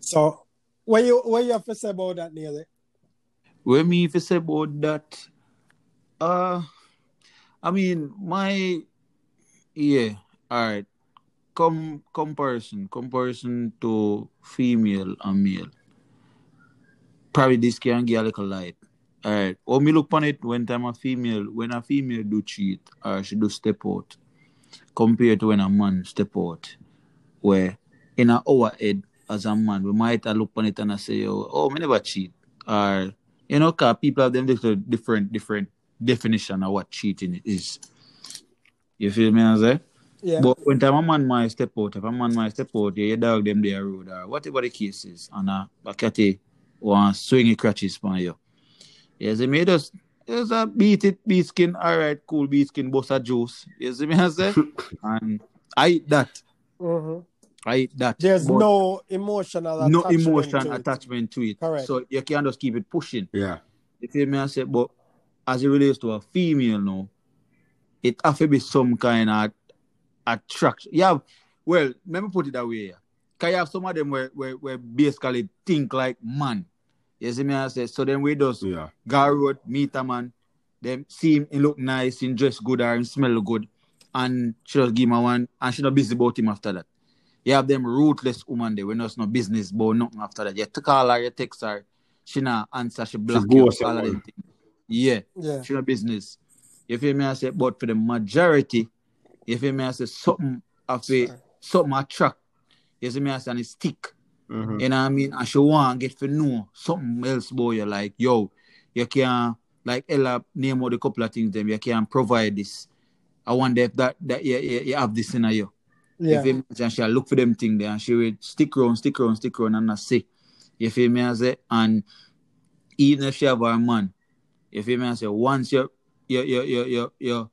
[SPEAKER 3] So what you what you have to say about that, Neily?
[SPEAKER 1] When me if you say about that, uh, I mean my yeah. All right. Com comparison comparison to female and male. Probably this can get a little light. All right. When oh, me look on it, when time a female, when a female do cheat or she do step out, compared to when a man step out, where in our head as a man, we might look on it and I say, oh, oh, me never cheat. Or, you know, cause people have them different, different definition of what cheating is. You feel me, I say?
[SPEAKER 3] Yeah.
[SPEAKER 1] But when time a man might step out, if a man might step out, yeah, you dog them there road or whatever the case is, and uh, a, a catty want swing crutches on you. Yes, they made us there's a beat it, beat skin, alright, cool, beat skin, boss a juice. You see me I say? and I eat that.
[SPEAKER 3] Mhm.
[SPEAKER 1] I eat that.
[SPEAKER 3] There's
[SPEAKER 1] But
[SPEAKER 3] no emotional
[SPEAKER 1] no
[SPEAKER 3] attachment
[SPEAKER 1] emotion
[SPEAKER 3] to it.
[SPEAKER 1] attachment to it.
[SPEAKER 3] Correct.
[SPEAKER 1] So you can just keep it pushing.
[SPEAKER 2] Yeah.
[SPEAKER 1] You feel me? I say, but as it relates to a female now, it have to be some kind of attraction. You have, well, let me put it that way. Yeah. Cause you have some of them where, where, where basically think like man. You see me? I say, so then we just
[SPEAKER 2] Yeah.
[SPEAKER 1] go road, meet a man, them see him, he look nice, he dress good or him smell good, and she just give him a one, and she not busy about him after that. You have them ruthless woman there, when there's no business about nothing after that. You take call her, you text her, she not answer, she block you,
[SPEAKER 2] ghost
[SPEAKER 1] all of them things. Yeah,
[SPEAKER 3] Yeah.
[SPEAKER 1] she no business. You feel me? I say, but for the majority, you feel me? I say something of a something attract. You see me? I say and it stick.
[SPEAKER 2] Mhm.
[SPEAKER 1] You know what I mean? And she want get to know something else about you. Like, yo, you can like Ella name out a couple of things them, you can provide this. I wonder if that that you, you, you have this in you.
[SPEAKER 3] Yeah.
[SPEAKER 1] You feel me? And she'll look for them thing there and she will stick around, stick around, stick around and I say. You feel me? I say, and even if she have a man, you feel me? I say, once you you you you you, you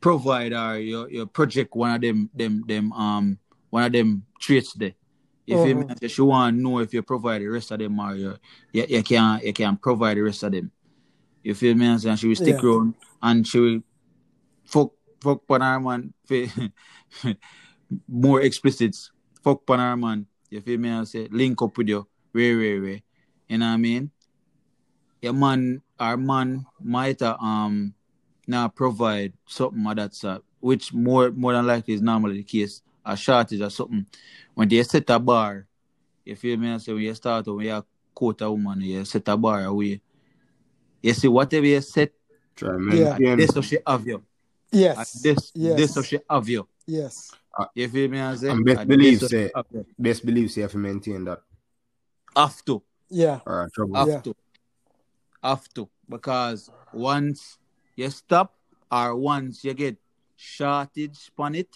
[SPEAKER 1] provide or you, you project one of them them them um one of them traits there. If you feel me?
[SPEAKER 3] Mhm.
[SPEAKER 1] I say, she want to know if you provide the rest of them or you, you, you can you can provide the rest of them. You feel me? And she will stick
[SPEAKER 3] Yeah.
[SPEAKER 1] around and she will fuck fuck on her man more explicit fuck on her man. You feel me? I say link up with you. Way, way, way. You know what I mean? Your man our man might um now provide something of that sort, which more more than likely is normally the case. A shortage or something. When they set a bar, you feel me? I say when you start when you quote a woman, you set a bar away. You see, whatever you set,
[SPEAKER 2] Try
[SPEAKER 3] Yeah.
[SPEAKER 2] maintain.
[SPEAKER 1] this so she have you. And
[SPEAKER 3] Yes.
[SPEAKER 1] this,
[SPEAKER 3] yes.
[SPEAKER 1] this so she have you.
[SPEAKER 3] Yes.
[SPEAKER 1] Uh, you feel me? I say?
[SPEAKER 2] And best
[SPEAKER 1] And
[SPEAKER 2] believe,
[SPEAKER 1] this
[SPEAKER 2] say-
[SPEAKER 1] you.
[SPEAKER 2] Best believe say you have to maintain that.
[SPEAKER 1] Have to.
[SPEAKER 3] Yeah.
[SPEAKER 2] Or trouble.
[SPEAKER 1] Have
[SPEAKER 3] Yeah.
[SPEAKER 1] to. Have to. Because once you stop or once you get shortage on it,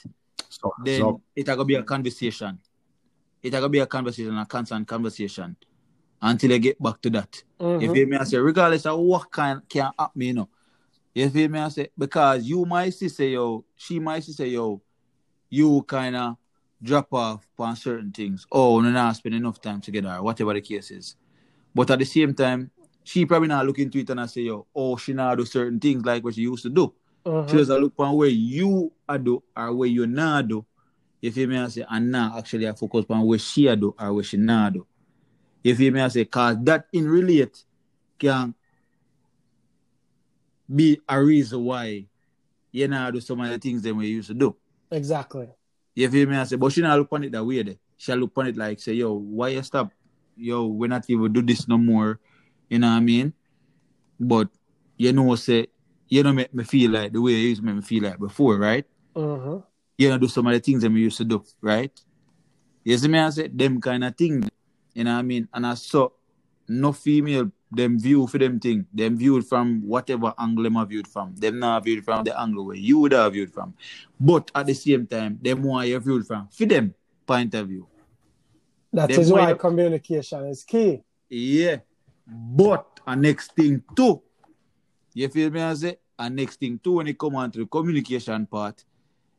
[SPEAKER 2] So,
[SPEAKER 1] then
[SPEAKER 2] so
[SPEAKER 1] it gonna be a conversation. It gonna be a conversation, a constant conversation until I get back to that. If
[SPEAKER 3] you
[SPEAKER 1] feel me? I say, regardless of what kind can happen, you know. If you feel me? I say, because you might see say yo, she might say yo, you kind of drop off on certain things. Oh, no, not spend enough time together, or whatever the case is. But at the same time, she probably not look into it and I say, yo, oh, she not do certain things like what she used to do.
[SPEAKER 3] Mhm.
[SPEAKER 1] She a look on where you a do or where you not do. If you feel me? I say, and now actually I focus on where she do or where she not do. If you feel me? I say, cause that in relate can be a reason why you not do some of the things that we used to do.
[SPEAKER 3] Exactly.
[SPEAKER 1] If you feel me? I say, but she not look on it that way. There. She look on it like, say, yo, why you stop? Yo, we not even do this no more. You know what I mean? But you know, what say, you don't make me feel like the way you used to make me feel like before, right?
[SPEAKER 3] hmm
[SPEAKER 1] You know, do some of the things that we used to do, right? You see me? I say, them kind of thing. You know what I mean? And I saw no female, them view for them thing. Them viewed from whatever angle them are viewed from. Them not viewed from the angle where you would have viewed from. But at the same time, them want you viewed from. For them point of view.
[SPEAKER 3] That
[SPEAKER 1] Them
[SPEAKER 3] is why communication is key.
[SPEAKER 1] Yeah. But a next thing too. You feel me? I say? A next thing too when it come on to the communication part.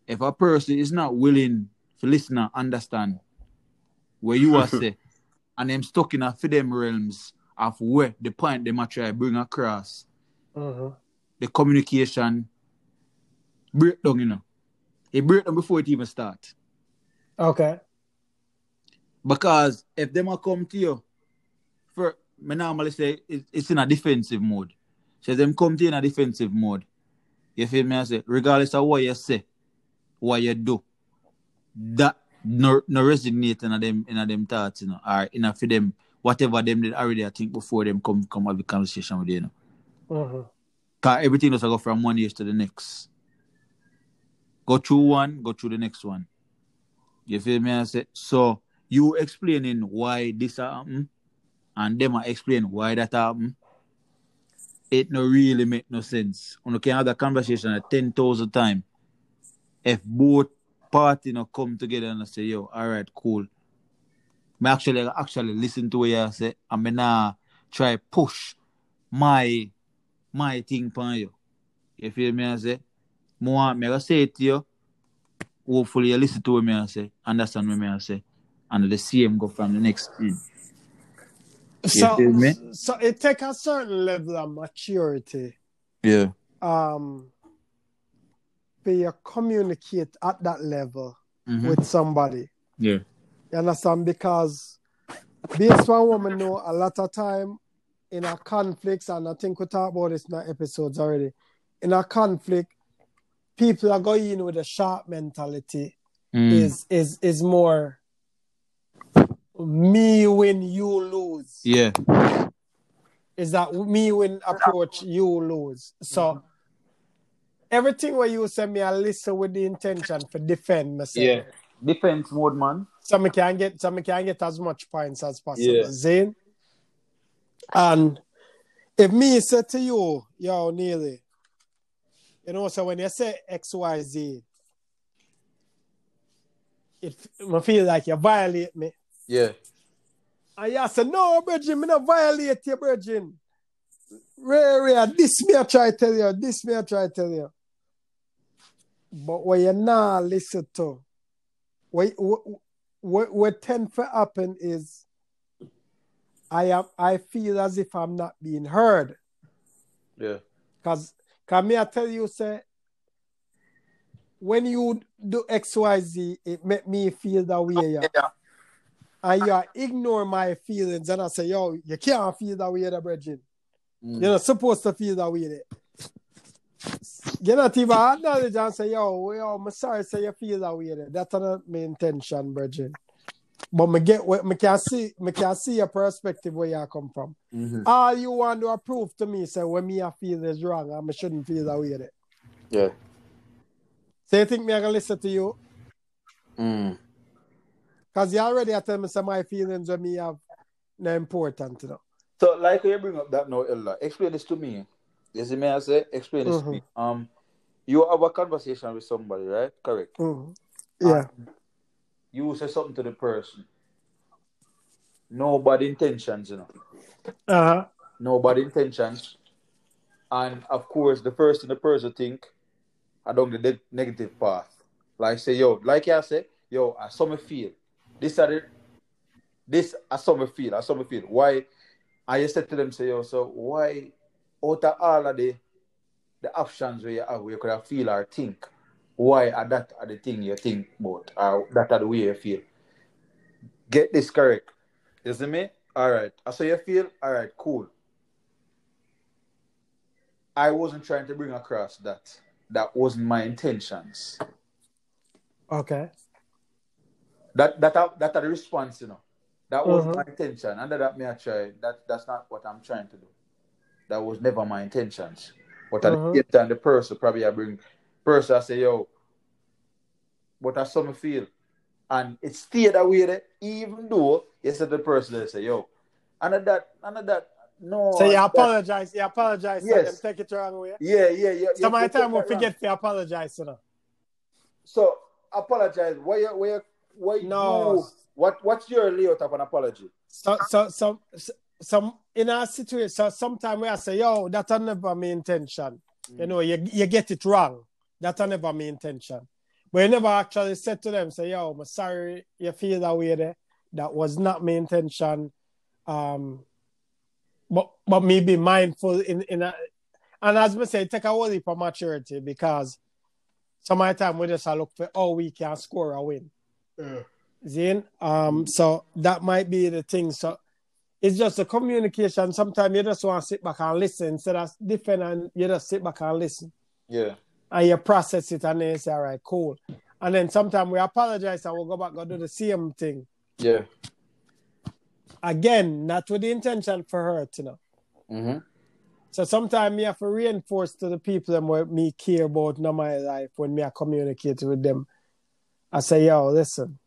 [SPEAKER 1] If a person is not willing to listen and understand where you are say, and them stuck in a for them realms of where the point they might try bring across,
[SPEAKER 3] hmm
[SPEAKER 1] the communication break down, you know. It break down before it even start.
[SPEAKER 3] Okay.
[SPEAKER 1] Because if them a come to you, for me normally say it, it's in a defensive mode. So them come to you in a defensive mode. You feel me? I say, regardless of what you say, what you do, that no, no resonate in them in them thoughts, you know, or in a for them whatever them did already I think before them come come have a conversation with you, you know.
[SPEAKER 3] hmm
[SPEAKER 1] Cause everything does go from one year to the next. Go through one, go through the next one. You feel me? I said so. You explaining why this happen, and them are explain why that happen. It no really make no sense. You can have that conversation at ten thousand times. If both party no come together and say, "Yo, all right, cool." Me actually actually listen to what you say, and me nah try push my my thing upon you. You feel me? I say, me gonna say it to you. Hopefully you listen to what me I say, understand what me I say, and the same go from the next thing.
[SPEAKER 3] So, so it take a certain level of maturity
[SPEAKER 1] Yeah.
[SPEAKER 3] um for you communicate at that level
[SPEAKER 1] Mhm.
[SPEAKER 3] with somebody.
[SPEAKER 1] Yeah.
[SPEAKER 3] You understand? Because based on what we know, a lot of time in our conflicts, and I think we talked about this in our episodes already. In a conflict, people are going in with a sharp mentality.
[SPEAKER 1] Mm.
[SPEAKER 3] Is is is more me win, you lose.
[SPEAKER 1] Yeah.
[SPEAKER 3] Is that me win approach, you lose. So everything where you send me, I listen with the intention for defend myself.
[SPEAKER 1] Yeah. Defense mode, man.
[SPEAKER 3] so me can get so me can get as much points as possible.
[SPEAKER 1] Yeah.
[SPEAKER 3] Zane. And if me say to you, yo, Neily, you know, so when you say XYZ, it I feel like you violate me.
[SPEAKER 1] Yeah.
[SPEAKER 3] And you say, no, Bridget, me not violate you, Bridget. Ray, Ray, this me I try tell you, this me I try tell you. But what you not listen to, what, what, what, tend to happen is I am I feel as if I'm not being heard.
[SPEAKER 1] Yeah.
[SPEAKER 3] Cause, cause me I tell you, say, when you do XYZ, it make me feel that way. Yeah. And you ignore my feelings and I say, yo, you can't feel that way, the brethren.
[SPEAKER 1] Mm.
[SPEAKER 3] You're not supposed to feel that way. There. You're not even acknowledge and say, yo, yo, I'm sorry say you feel that way. There. That's not my intention, brethren. But me get where me can see me can see your perspective where you come from.
[SPEAKER 1] Mhm.
[SPEAKER 3] All you want to prove to me, say when me I feel is wrong, and I shouldn't feel that way. There.
[SPEAKER 1] Yeah.
[SPEAKER 3] So you think me I gonna listen to you?
[SPEAKER 1] Mm.
[SPEAKER 3] Cause you already tell me some of my feelings when me have no important, you know.
[SPEAKER 1] So, like you bring up that now, Ella, explain this to me. You see me, I say, explain this to me. Um, you have a conversation with somebody, right? Correct.
[SPEAKER 3] Mhm. Yeah.
[SPEAKER 1] And you say something to the person. No bad intentions, you know.
[SPEAKER 3] Uh-huh.
[SPEAKER 1] No bad intentions. And of course, the first thing the person think, I don't the ne- negative path. Like say, yo, like I say, yo, I saw me feel. This are the, this I saw me feel. I saw me feel. Why? I just said to them, say, yo, so why out of all of the the options where you have where you could have feel or think, why are that are the thing you think about or that are the way you feel? Get this correct. You see me? Alright. I saw you feel, alright, cool. I wasn't trying to bring across that. That wasn't my intentions.
[SPEAKER 3] Okay.
[SPEAKER 1] That that are, that are the response, you know. That wasn't
[SPEAKER 3] Mhm.
[SPEAKER 1] my intention. Under that me I try. That that's not what I'm trying to do. That was never my intentions. But at
[SPEAKER 3] Mhm.
[SPEAKER 1] the same time, the person probably I bring person I say, yo, but I saw me feel. And it stayed that way there, even though you said the person they say, yo, and at that, and at that, no.
[SPEAKER 3] So you
[SPEAKER 1] that-
[SPEAKER 3] apologize, you apologize,
[SPEAKER 1] Yes.
[SPEAKER 3] yes. take it wrong way.
[SPEAKER 1] Yeah, yeah, yeah.
[SPEAKER 3] Some of the time we
[SPEAKER 1] that
[SPEAKER 3] forget to apologize, you know.
[SPEAKER 1] So apologize. Why you why you why
[SPEAKER 3] No.
[SPEAKER 1] you what what's your layout of an apology?
[SPEAKER 3] So so some some in our situation, so sometimes we I say, yo, that's never my intention. You know, you you get it wrong. That's never my intention. But you never actually said to them, say, yo, I'm sorry you feel that way there. That was not my intention. Um but but me be mindful in in a and as me say, take a whole heap of maturity because some of the time we just look for how we can score a win. Zane. Um, so that might be the thing. So it's just a communication. Sometimes you just want to sit back and listen So that's different, and you just sit back and listen.
[SPEAKER 1] Yeah.
[SPEAKER 3] And you process it and then you say, all right, cool. And then sometimes we apologize and we'll go back and do the same thing.
[SPEAKER 1] Yeah.
[SPEAKER 3] Again, not with the intention for hurt, you know.
[SPEAKER 1] Mm-hmm.
[SPEAKER 3] So sometimes me have to reinforce to the people them what me care about in my life when me I communicate with them. I say, yo, listen.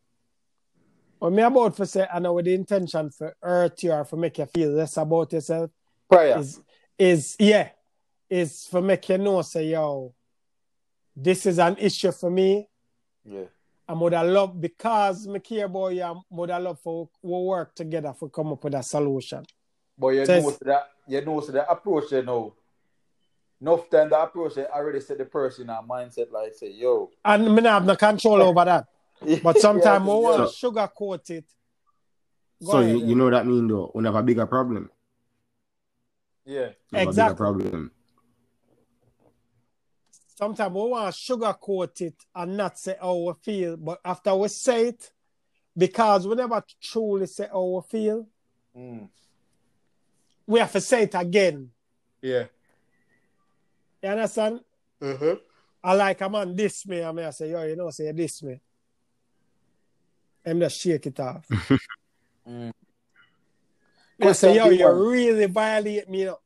[SPEAKER 3] When me about for say I know with the intention for hurt you or for make you feel less about yourself
[SPEAKER 1] Prior.
[SPEAKER 3] is is yeah. Is for make you know say, yo, this is an issue for me.
[SPEAKER 1] yeah.
[SPEAKER 3] I would have love because me care about you, I would have love for we work together for come up with a solution.
[SPEAKER 1] But you
[SPEAKER 3] So
[SPEAKER 1] know that you know so the approach you know. Enough time the approach they already set the person in a mindset like say, yo.
[SPEAKER 3] And me have no control over that. But sometimes
[SPEAKER 1] Yeah,
[SPEAKER 3] we want
[SPEAKER 1] yeah.
[SPEAKER 3] to sugarcoat it. Go
[SPEAKER 2] So
[SPEAKER 3] ahead,
[SPEAKER 2] you,
[SPEAKER 3] yeah.
[SPEAKER 2] you know that mean though, we have a bigger problem.
[SPEAKER 1] Yeah.
[SPEAKER 2] We
[SPEAKER 3] Exactly.
[SPEAKER 2] A bigger problem.
[SPEAKER 3] Sometimes we want to sugarcoat it and not say how we feel. But after we say it, because we never truly say how we feel,
[SPEAKER 1] Mm.
[SPEAKER 3] we have to say it again.
[SPEAKER 1] Yeah.
[SPEAKER 3] You understand?
[SPEAKER 1] Uh-huh.
[SPEAKER 3] I like a man diss me, I me I say, yo, you know, say you diss me. I'm just shake it off.
[SPEAKER 1] Mm.
[SPEAKER 3] I say, yo, you
[SPEAKER 1] one.
[SPEAKER 3] really violate me. You know?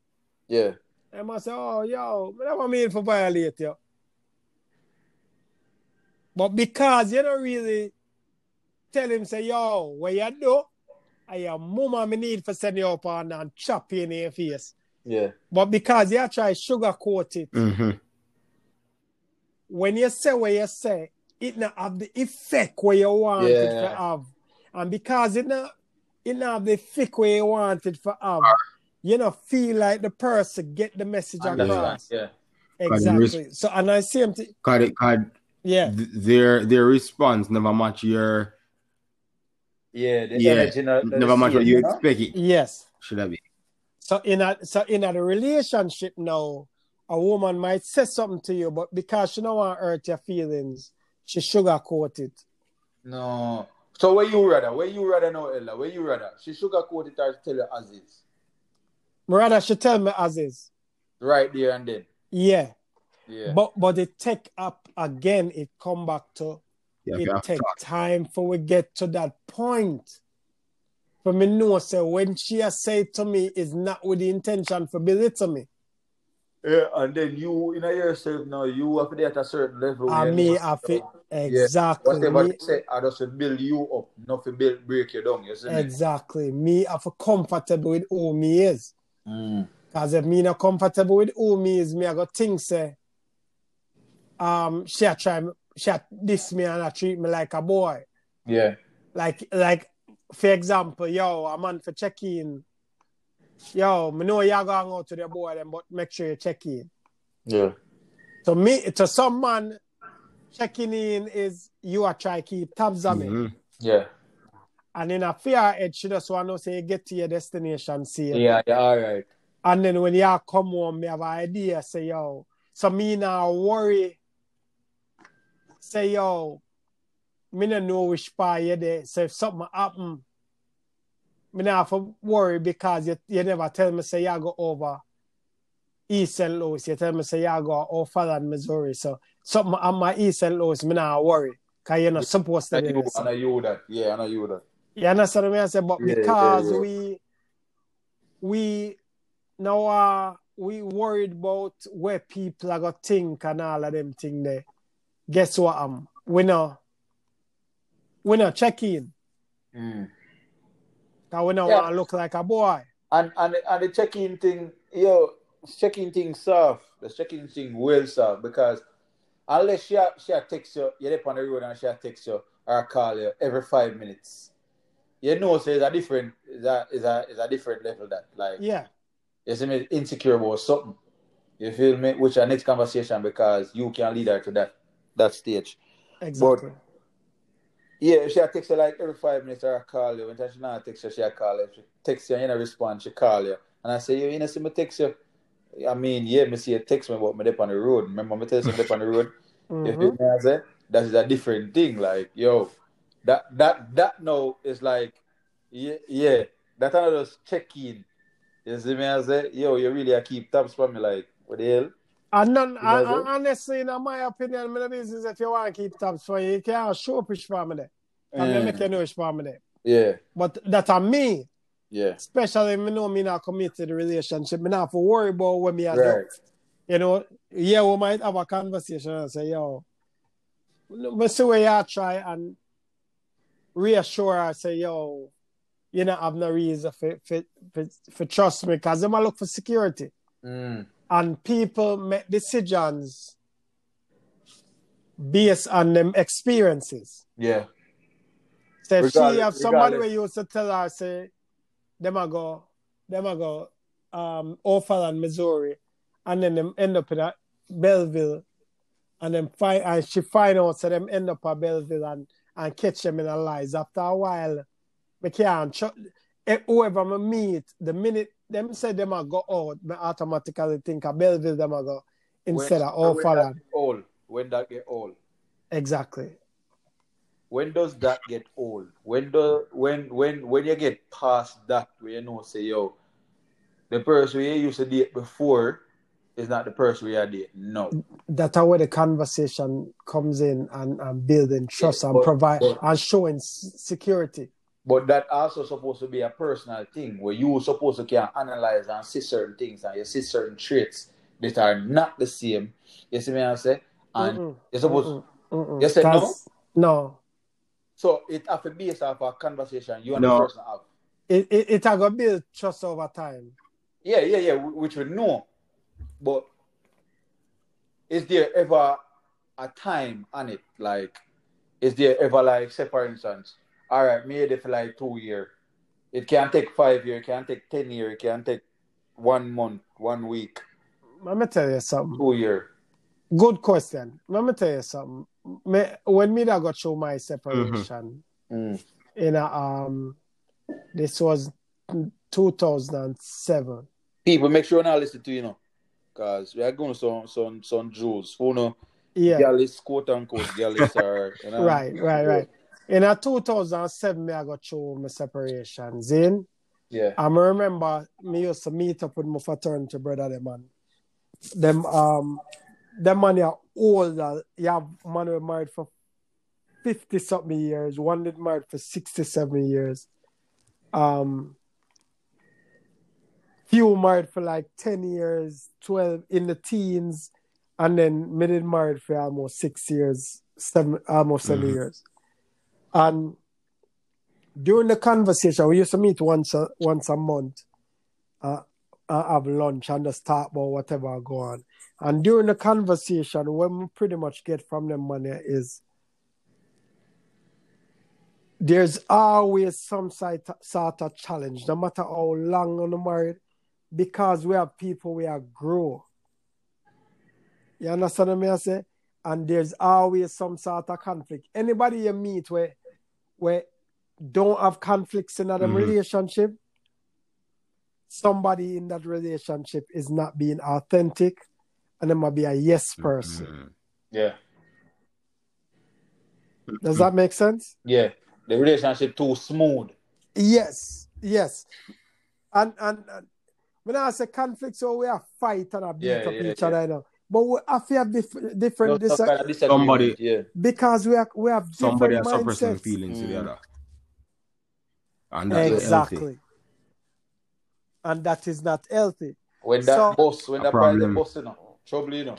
[SPEAKER 1] Yeah.
[SPEAKER 3] I must say, oh, yo, I never mean for violate you. But because you don't really tell him, say, yo, what you do, I your mama me need for send you up on and chop you in your face.
[SPEAKER 1] Yeah.
[SPEAKER 3] But because you try sugarcoat it,
[SPEAKER 2] hmm
[SPEAKER 3] when you say what you say, it not have the effect where you want it to have. And because it not it not have the effect where you want it to have, you know, feel like the person get the message across.
[SPEAKER 1] Yeah.
[SPEAKER 3] Exactly. So and I same thing.
[SPEAKER 2] Cause, it, cause
[SPEAKER 3] Yeah.
[SPEAKER 2] th- their their response never match your
[SPEAKER 1] Yeah. The
[SPEAKER 2] yeah
[SPEAKER 1] energy not, not
[SPEAKER 2] never
[SPEAKER 1] the
[SPEAKER 2] match what you
[SPEAKER 1] you know?
[SPEAKER 2] expect it
[SPEAKER 3] Yes.
[SPEAKER 2] should I be?
[SPEAKER 3] So in a so in a relationship now, a woman might say something to you, but because she don't want to hurt your feelings, she sugarcoat it.
[SPEAKER 1] No. So where you rather? Where you rather know, Ella? Where you rather? She sugarcoat it or tell you as is?
[SPEAKER 3] Rather she tell me as is.
[SPEAKER 1] Right there and then.
[SPEAKER 3] Yeah.
[SPEAKER 1] Yeah.
[SPEAKER 3] But but it take up again, it come back to
[SPEAKER 2] Yeah,
[SPEAKER 3] it take
[SPEAKER 2] talk.
[SPEAKER 3] time for we get to that point. For me know say when she has say to me is not with the intention for belittle me.
[SPEAKER 1] Yeah, and then you in a yourself now, you have to be at a certain level.
[SPEAKER 3] And
[SPEAKER 1] where
[SPEAKER 3] me
[SPEAKER 1] you-
[SPEAKER 3] have to
[SPEAKER 1] Yeah,
[SPEAKER 3] exactly
[SPEAKER 1] Whatever
[SPEAKER 3] me,
[SPEAKER 1] they say, I just build you up, not to build break you down. You see me?
[SPEAKER 3] exactly me have to comfortable with who me is.
[SPEAKER 1] Mm.
[SPEAKER 3] Cause if me not comfortable with who me is, me I got things say, um, she a try she a diss me and a treat me like a boy.
[SPEAKER 1] Yeah.
[SPEAKER 3] Like like for example, yo, a man for check in. Yo, me know you going out to the boy them, but make sure you check in.
[SPEAKER 1] Yeah.
[SPEAKER 3] So me to some man checking in is you are try keep tabs on me.
[SPEAKER 2] Mhm.
[SPEAKER 1] Yeah.
[SPEAKER 3] And in a fear edge, she just want to say get to your destination safe.
[SPEAKER 1] Yeah, yeah, all right.
[SPEAKER 3] And then when you come home, me have an idea, say, yo, so me now worry. Say, yo, me no know which part you there. So if something happen, me not have to worry because you, you never tell me, say, you go over East St. Louis. You tell me, say, you go O'Fallon, Missouri. So something on my East St. Louis, me not worry. Because you're not supposed to
[SPEAKER 1] I
[SPEAKER 3] do
[SPEAKER 1] know,
[SPEAKER 3] this.
[SPEAKER 1] I know you that. Yeah, I know you that.
[SPEAKER 3] You understand what I say? But
[SPEAKER 1] Yeah,
[SPEAKER 3] because
[SPEAKER 1] yeah,
[SPEAKER 3] we we now uh, we worried about where people are gonna think and all of them thing there. Guess what? Um, we know we not check in.
[SPEAKER 1] Mm.
[SPEAKER 3] Cause we not
[SPEAKER 1] Yeah.
[SPEAKER 3] want to look like a boy.
[SPEAKER 1] And and and the check-in thing, yo, check-in thing soft. The check-in thing well soft because unless she she text you, you're up on the road and she text you or call you every five minutes. You know, so it's a different, is a is a is a different level that like
[SPEAKER 3] Yeah,
[SPEAKER 1] you see me insecure about something. You feel me? Which our next conversation because you can lead her to that that stage.
[SPEAKER 3] exactly.
[SPEAKER 1] Yeah, if she text you like every five minutes or I call you. When she not text you, she call you. If she text you and you don't respond, she call you. And I say, yo, you know, see me text you. I mean, yeah, me see you text me about me up on the road. Remember me tell you me up on the road? You
[SPEAKER 3] Mhm.
[SPEAKER 1] feel me? I say? That is a different thing. Like, yo, that that that now is like, yeah, yeah. That I just check in. You see me? I say, yo, you really a keep tabs for me. Like, what the hell?
[SPEAKER 3] And none,
[SPEAKER 1] know
[SPEAKER 3] and,
[SPEAKER 1] that?
[SPEAKER 3] honestly, in my opinion, my business if you want to keep tabs for you, you can't show push for me there. And
[SPEAKER 1] Mm.
[SPEAKER 3] make you know me there.
[SPEAKER 1] Yeah,
[SPEAKER 3] But that are me.
[SPEAKER 1] Yeah,
[SPEAKER 3] especially me know me not committed relationship, me not for worry about when me
[SPEAKER 1] right.
[SPEAKER 3] do. You know, yeah, we might have a conversation and say, yo, but see where you try and reassure her, say, yo, you not have no reason for, for, for, for trust me, because them a look for security.
[SPEAKER 1] Mm.
[SPEAKER 3] And people make decisions based on them experiences.
[SPEAKER 1] Yeah,
[SPEAKER 3] So if she have somebody
[SPEAKER 1] regardless.
[SPEAKER 3] where used to tell her, say, them a go, them a go, um, O'Fallon, Missouri, and then them end up in a Belleville, and then find, and she find out, so them end up at Belleville and, and catch them in a lies. After a while, me can't, eh, whoever me meet, the minute them say them a go out, me automatically think of Belleville, them a go, instead
[SPEAKER 1] When-
[SPEAKER 3] of O'Fallon.
[SPEAKER 1] when that get old.
[SPEAKER 3] Exactly.
[SPEAKER 1] When does that get old? When do when when when you get past that where you know say yo, the person you used to date before is not the person we are dating. No.
[SPEAKER 3] that's how where the conversation comes in and, and building trust
[SPEAKER 1] Yeah,
[SPEAKER 3] and
[SPEAKER 1] but-
[SPEAKER 3] provide
[SPEAKER 1] but-
[SPEAKER 3] and showing security.
[SPEAKER 1] But that also supposed to be a personal thing where you supposed to can analyze and see certain things and you see certain traits that are not the same. You see me I say? And
[SPEAKER 3] Mm-mm,
[SPEAKER 1] you're supposed
[SPEAKER 3] mm-mm, mm-mm.
[SPEAKER 1] You said no?
[SPEAKER 3] No.
[SPEAKER 1] So it have to be based off a conversation you and
[SPEAKER 2] No.
[SPEAKER 1] the person have.
[SPEAKER 3] It it, it a go build trust over time.
[SPEAKER 1] Yeah, yeah, yeah, which we know. But is there ever a time on it? Like, is there ever like, say for instance, all right, made it for like two year. It can take five year, it can take ten year, it can take one month, one week,
[SPEAKER 3] Let me tell you something.
[SPEAKER 1] two year.
[SPEAKER 3] Good question. Let me tell you something. Me, when me that got show my separation
[SPEAKER 1] Mm.
[SPEAKER 3] in a, um this was 2007.
[SPEAKER 1] People make sure not listen to you know. Cause we are going some some some Jews who know
[SPEAKER 3] Yeah.
[SPEAKER 1] Gallis quote unquote Gallis are you know.
[SPEAKER 3] Right, right, right. In a 2007, me I got show my separation. Zin.
[SPEAKER 1] Yeah.
[SPEAKER 3] I me remember me used to meet up with my fraternity brother them man. Them um them man are older. You have man who married for 50 something years, one did married for 67 years. Um, few married for like 10 years, 12 in the teens, and then me did married for almost six years, seven, almost 7
[SPEAKER 2] Mhm.
[SPEAKER 3] years. And during the conversation, we used to meet once a, once a month, uh, uh, have lunch and just talk about whatever go on. And during the conversation, what we pretty much get from them money is there's always some sort of challenge, no matter how long on the married, because we are people we are grow. You understand what I say? And there's always some sort of conflict. Anybody you meet where where don't have conflicts in them
[SPEAKER 2] Mhm.
[SPEAKER 3] relationship, somebody in that relationship is not being authentic and they might be a yes person.
[SPEAKER 2] Mhm.
[SPEAKER 1] Yeah.
[SPEAKER 3] Does that make sense?
[SPEAKER 1] Yeah. The relationship too smooth.
[SPEAKER 3] Yes, yes. And and, and when I say conflict, so we are fight and a beat
[SPEAKER 1] Yeah,
[SPEAKER 3] up
[SPEAKER 1] yeah,
[SPEAKER 3] each
[SPEAKER 1] yeah.
[SPEAKER 3] other, you know. But we have to have dif- different
[SPEAKER 1] No,
[SPEAKER 3] dis-
[SPEAKER 1] some kind of
[SPEAKER 2] Somebody-
[SPEAKER 1] Yeah.
[SPEAKER 3] because we are we have different
[SPEAKER 2] Somebody has suppressing
[SPEAKER 3] mindsets.
[SPEAKER 2] feelings to the
[SPEAKER 1] Mm.
[SPEAKER 2] other. And that's not healthy.
[SPEAKER 3] Exactly. And that is not healthy.
[SPEAKER 1] When that
[SPEAKER 3] So-
[SPEAKER 1] boss, when
[SPEAKER 2] A
[SPEAKER 1] that part of the
[SPEAKER 2] problem.
[SPEAKER 1] boss, you know, trouble, you know.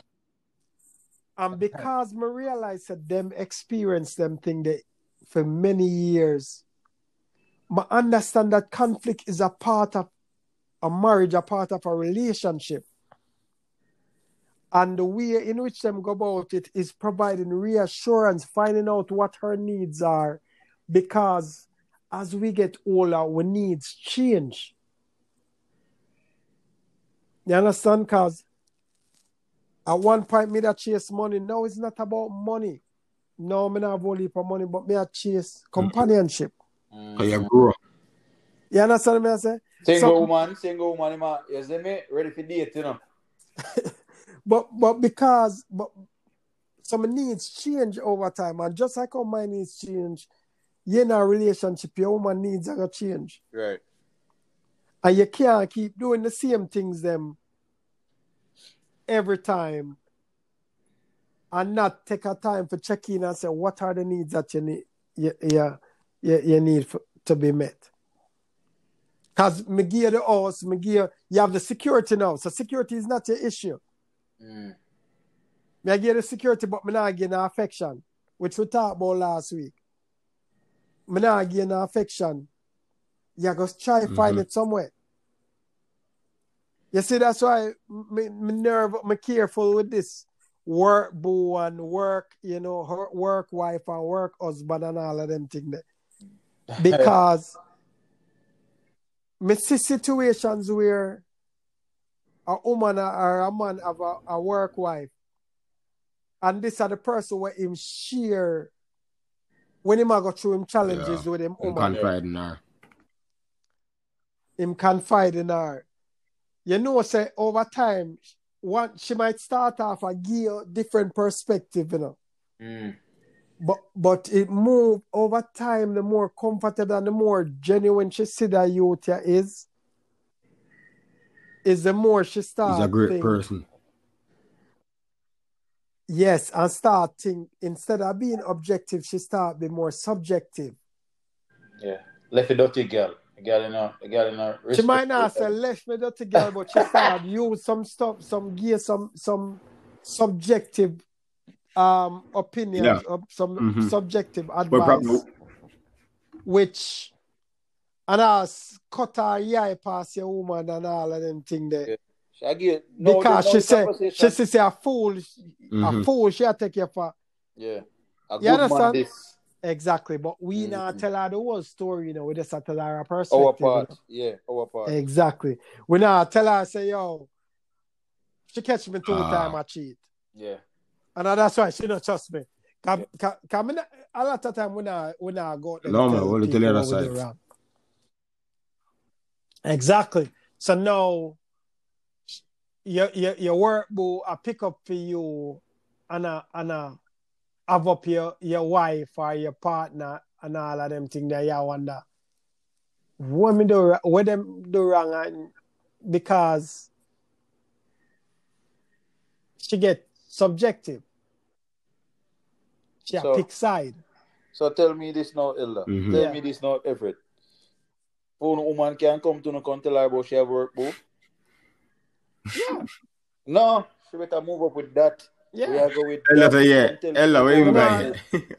[SPEAKER 3] And because me realize that them experience them thing they, for many years, I understand that conflict is a part of a marriage, a part of a relationship. And the way in which them go about it is providing reassurance, finding out what her needs are. Because as we get older, our needs change. You understand? Because at one point, me that chase money. Now it's not about money. No, me not have only for money, but me a chase companionship. Mm.
[SPEAKER 2] Cause you grow.
[SPEAKER 3] You understand me I say?
[SPEAKER 1] Single
[SPEAKER 3] So-
[SPEAKER 1] woman, single woman, ma, you see me, ready for date, you know.
[SPEAKER 3] But but because but some needs change over time, and just like how my needs change, you in a relationship, your woman needs are gonna change.
[SPEAKER 1] Right.
[SPEAKER 3] And you can't keep doing the same things them every time and not take a time for check in and say what are the needs that you need you, you, you, you need for, to be met. Because me give you the house, me give you, you have the security now. So security is not your issue.
[SPEAKER 1] Mm.
[SPEAKER 3] Me I give you the security, but me not give you affection, which we talked about last week. Me not give you affection. You go try find
[SPEAKER 2] Mhm.
[SPEAKER 3] it somewhere. You see, that's why me, me nerve, me careful with this work boo and work, you know, her work wife and work husband and all of them things. Because me see situations where a woman or a man have a, a work wife and this are the person where him share when him go through him challenges
[SPEAKER 2] Yeah.
[SPEAKER 3] with him woman
[SPEAKER 2] confide in her.
[SPEAKER 3] him confide in her. You know, say over time, one she might start off a gear different perspective, you know.
[SPEAKER 1] Mm.
[SPEAKER 3] But but it move over time, the more comfortable and the more genuine she see that youth here is, is the more she start.
[SPEAKER 2] He's a great
[SPEAKER 3] think-
[SPEAKER 2] person.
[SPEAKER 3] Yes, and start think instead of being objective, she start be more subjective.
[SPEAKER 1] Yeah. Left a dirty girl. A girl in her, a girl in her.
[SPEAKER 3] She might not say left me dirty girl, but she start use some stuff, some gear, some some subjective um opinions,
[SPEAKER 2] Yeah.
[SPEAKER 3] of some
[SPEAKER 2] Mhm.
[SPEAKER 3] subjective advice,
[SPEAKER 2] probably
[SPEAKER 3] which and us cut her eye past your woman and all of them thing there.
[SPEAKER 1] Yeah. I give, no,
[SPEAKER 3] because
[SPEAKER 1] no
[SPEAKER 3] she say
[SPEAKER 1] conversation.
[SPEAKER 3] she say a fool, a
[SPEAKER 2] Mhm.
[SPEAKER 3] fool she a take you for
[SPEAKER 1] Yeah. A good
[SPEAKER 3] You
[SPEAKER 1] man this.
[SPEAKER 3] Exactly. But we
[SPEAKER 1] Mhm.
[SPEAKER 3] not tell her the whole story, you know. We just have tell her a perspective.
[SPEAKER 1] Our
[SPEAKER 3] you know.
[SPEAKER 1] part. Yeah, our part.
[SPEAKER 3] Exactly. We now tell her, say, yo, she catch me two
[SPEAKER 2] Ah.
[SPEAKER 3] time I cheat.
[SPEAKER 1] Yeah.
[SPEAKER 3] And that's why she don't trust me. Cause, cause, 'cause me not- a lot of time we not, we not go out there
[SPEAKER 2] No, man,
[SPEAKER 3] tell
[SPEAKER 2] only tell
[SPEAKER 3] people
[SPEAKER 2] the other
[SPEAKER 3] what we do
[SPEAKER 2] side.
[SPEAKER 3] wrong. Exactly. So now, your, your, your work boo, I pick up for you and a, and a have up your, your wife or your partner and all of them things that you wonder. What me do, what them do wrong and because she get subjective. She a
[SPEAKER 1] So-
[SPEAKER 3] pick side.
[SPEAKER 1] So tell me this now, Elder.
[SPEAKER 2] Mhm.
[SPEAKER 1] Tell
[SPEAKER 3] Yeah.
[SPEAKER 1] me this now, Everett. Phone woman can come to no come tell her about she have work, boo.
[SPEAKER 3] Yeah.
[SPEAKER 1] No, she better move up with that. We
[SPEAKER 3] Yeah.
[SPEAKER 1] are go with
[SPEAKER 2] Ella
[SPEAKER 1] that.
[SPEAKER 2] say, yeah. Ella, what you mean
[SPEAKER 1] people
[SPEAKER 2] by
[SPEAKER 1] what
[SPEAKER 2] it?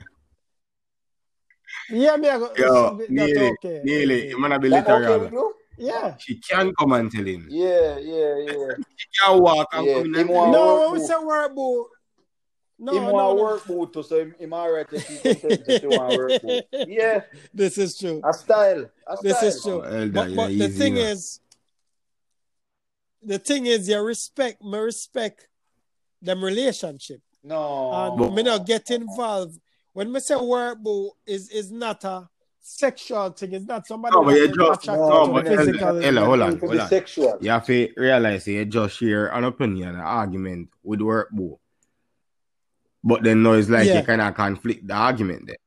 [SPEAKER 3] Yeah, me I go,
[SPEAKER 2] Yo,
[SPEAKER 3] that's
[SPEAKER 2] nearly,
[SPEAKER 3] okay.
[SPEAKER 2] nearly. You wanna be
[SPEAKER 1] That okay
[SPEAKER 2] literal.
[SPEAKER 1] with you?
[SPEAKER 3] Yeah.
[SPEAKER 2] She can come and tell him.
[SPEAKER 1] Yeah, yeah, yeah.
[SPEAKER 2] She can walk and
[SPEAKER 1] Yeah,
[SPEAKER 2] come in and tell him.
[SPEAKER 3] No,
[SPEAKER 1] work
[SPEAKER 3] when we
[SPEAKER 1] boo.
[SPEAKER 3] say work boo. No,
[SPEAKER 1] him
[SPEAKER 3] no,
[SPEAKER 1] want
[SPEAKER 3] no.
[SPEAKER 1] work boo too, so him, him alright if he come tell me say she want work boo. Yeah,
[SPEAKER 3] This is true.
[SPEAKER 1] a style. A style.
[SPEAKER 3] This is true.
[SPEAKER 2] Oh, Elder,
[SPEAKER 3] But,
[SPEAKER 2] yeah,
[SPEAKER 3] the
[SPEAKER 2] easy,
[SPEAKER 3] thing
[SPEAKER 2] man.
[SPEAKER 3] is, the thing is, you respect, me respect them relationship.
[SPEAKER 1] No.
[SPEAKER 3] And me not get involved. When me say work boo is is not a sexual thing. It's not somebody
[SPEAKER 2] No, but
[SPEAKER 3] that
[SPEAKER 2] you
[SPEAKER 3] is
[SPEAKER 2] just-
[SPEAKER 3] attracted
[SPEAKER 1] no,
[SPEAKER 3] to
[SPEAKER 1] but
[SPEAKER 3] physically.
[SPEAKER 2] Ella, hold on.
[SPEAKER 1] It could be sexual.
[SPEAKER 2] You have to realize you just share an opinion, an argument with work boo. But then no, it's like
[SPEAKER 3] Yeah.
[SPEAKER 2] you kind of conflict the argument there.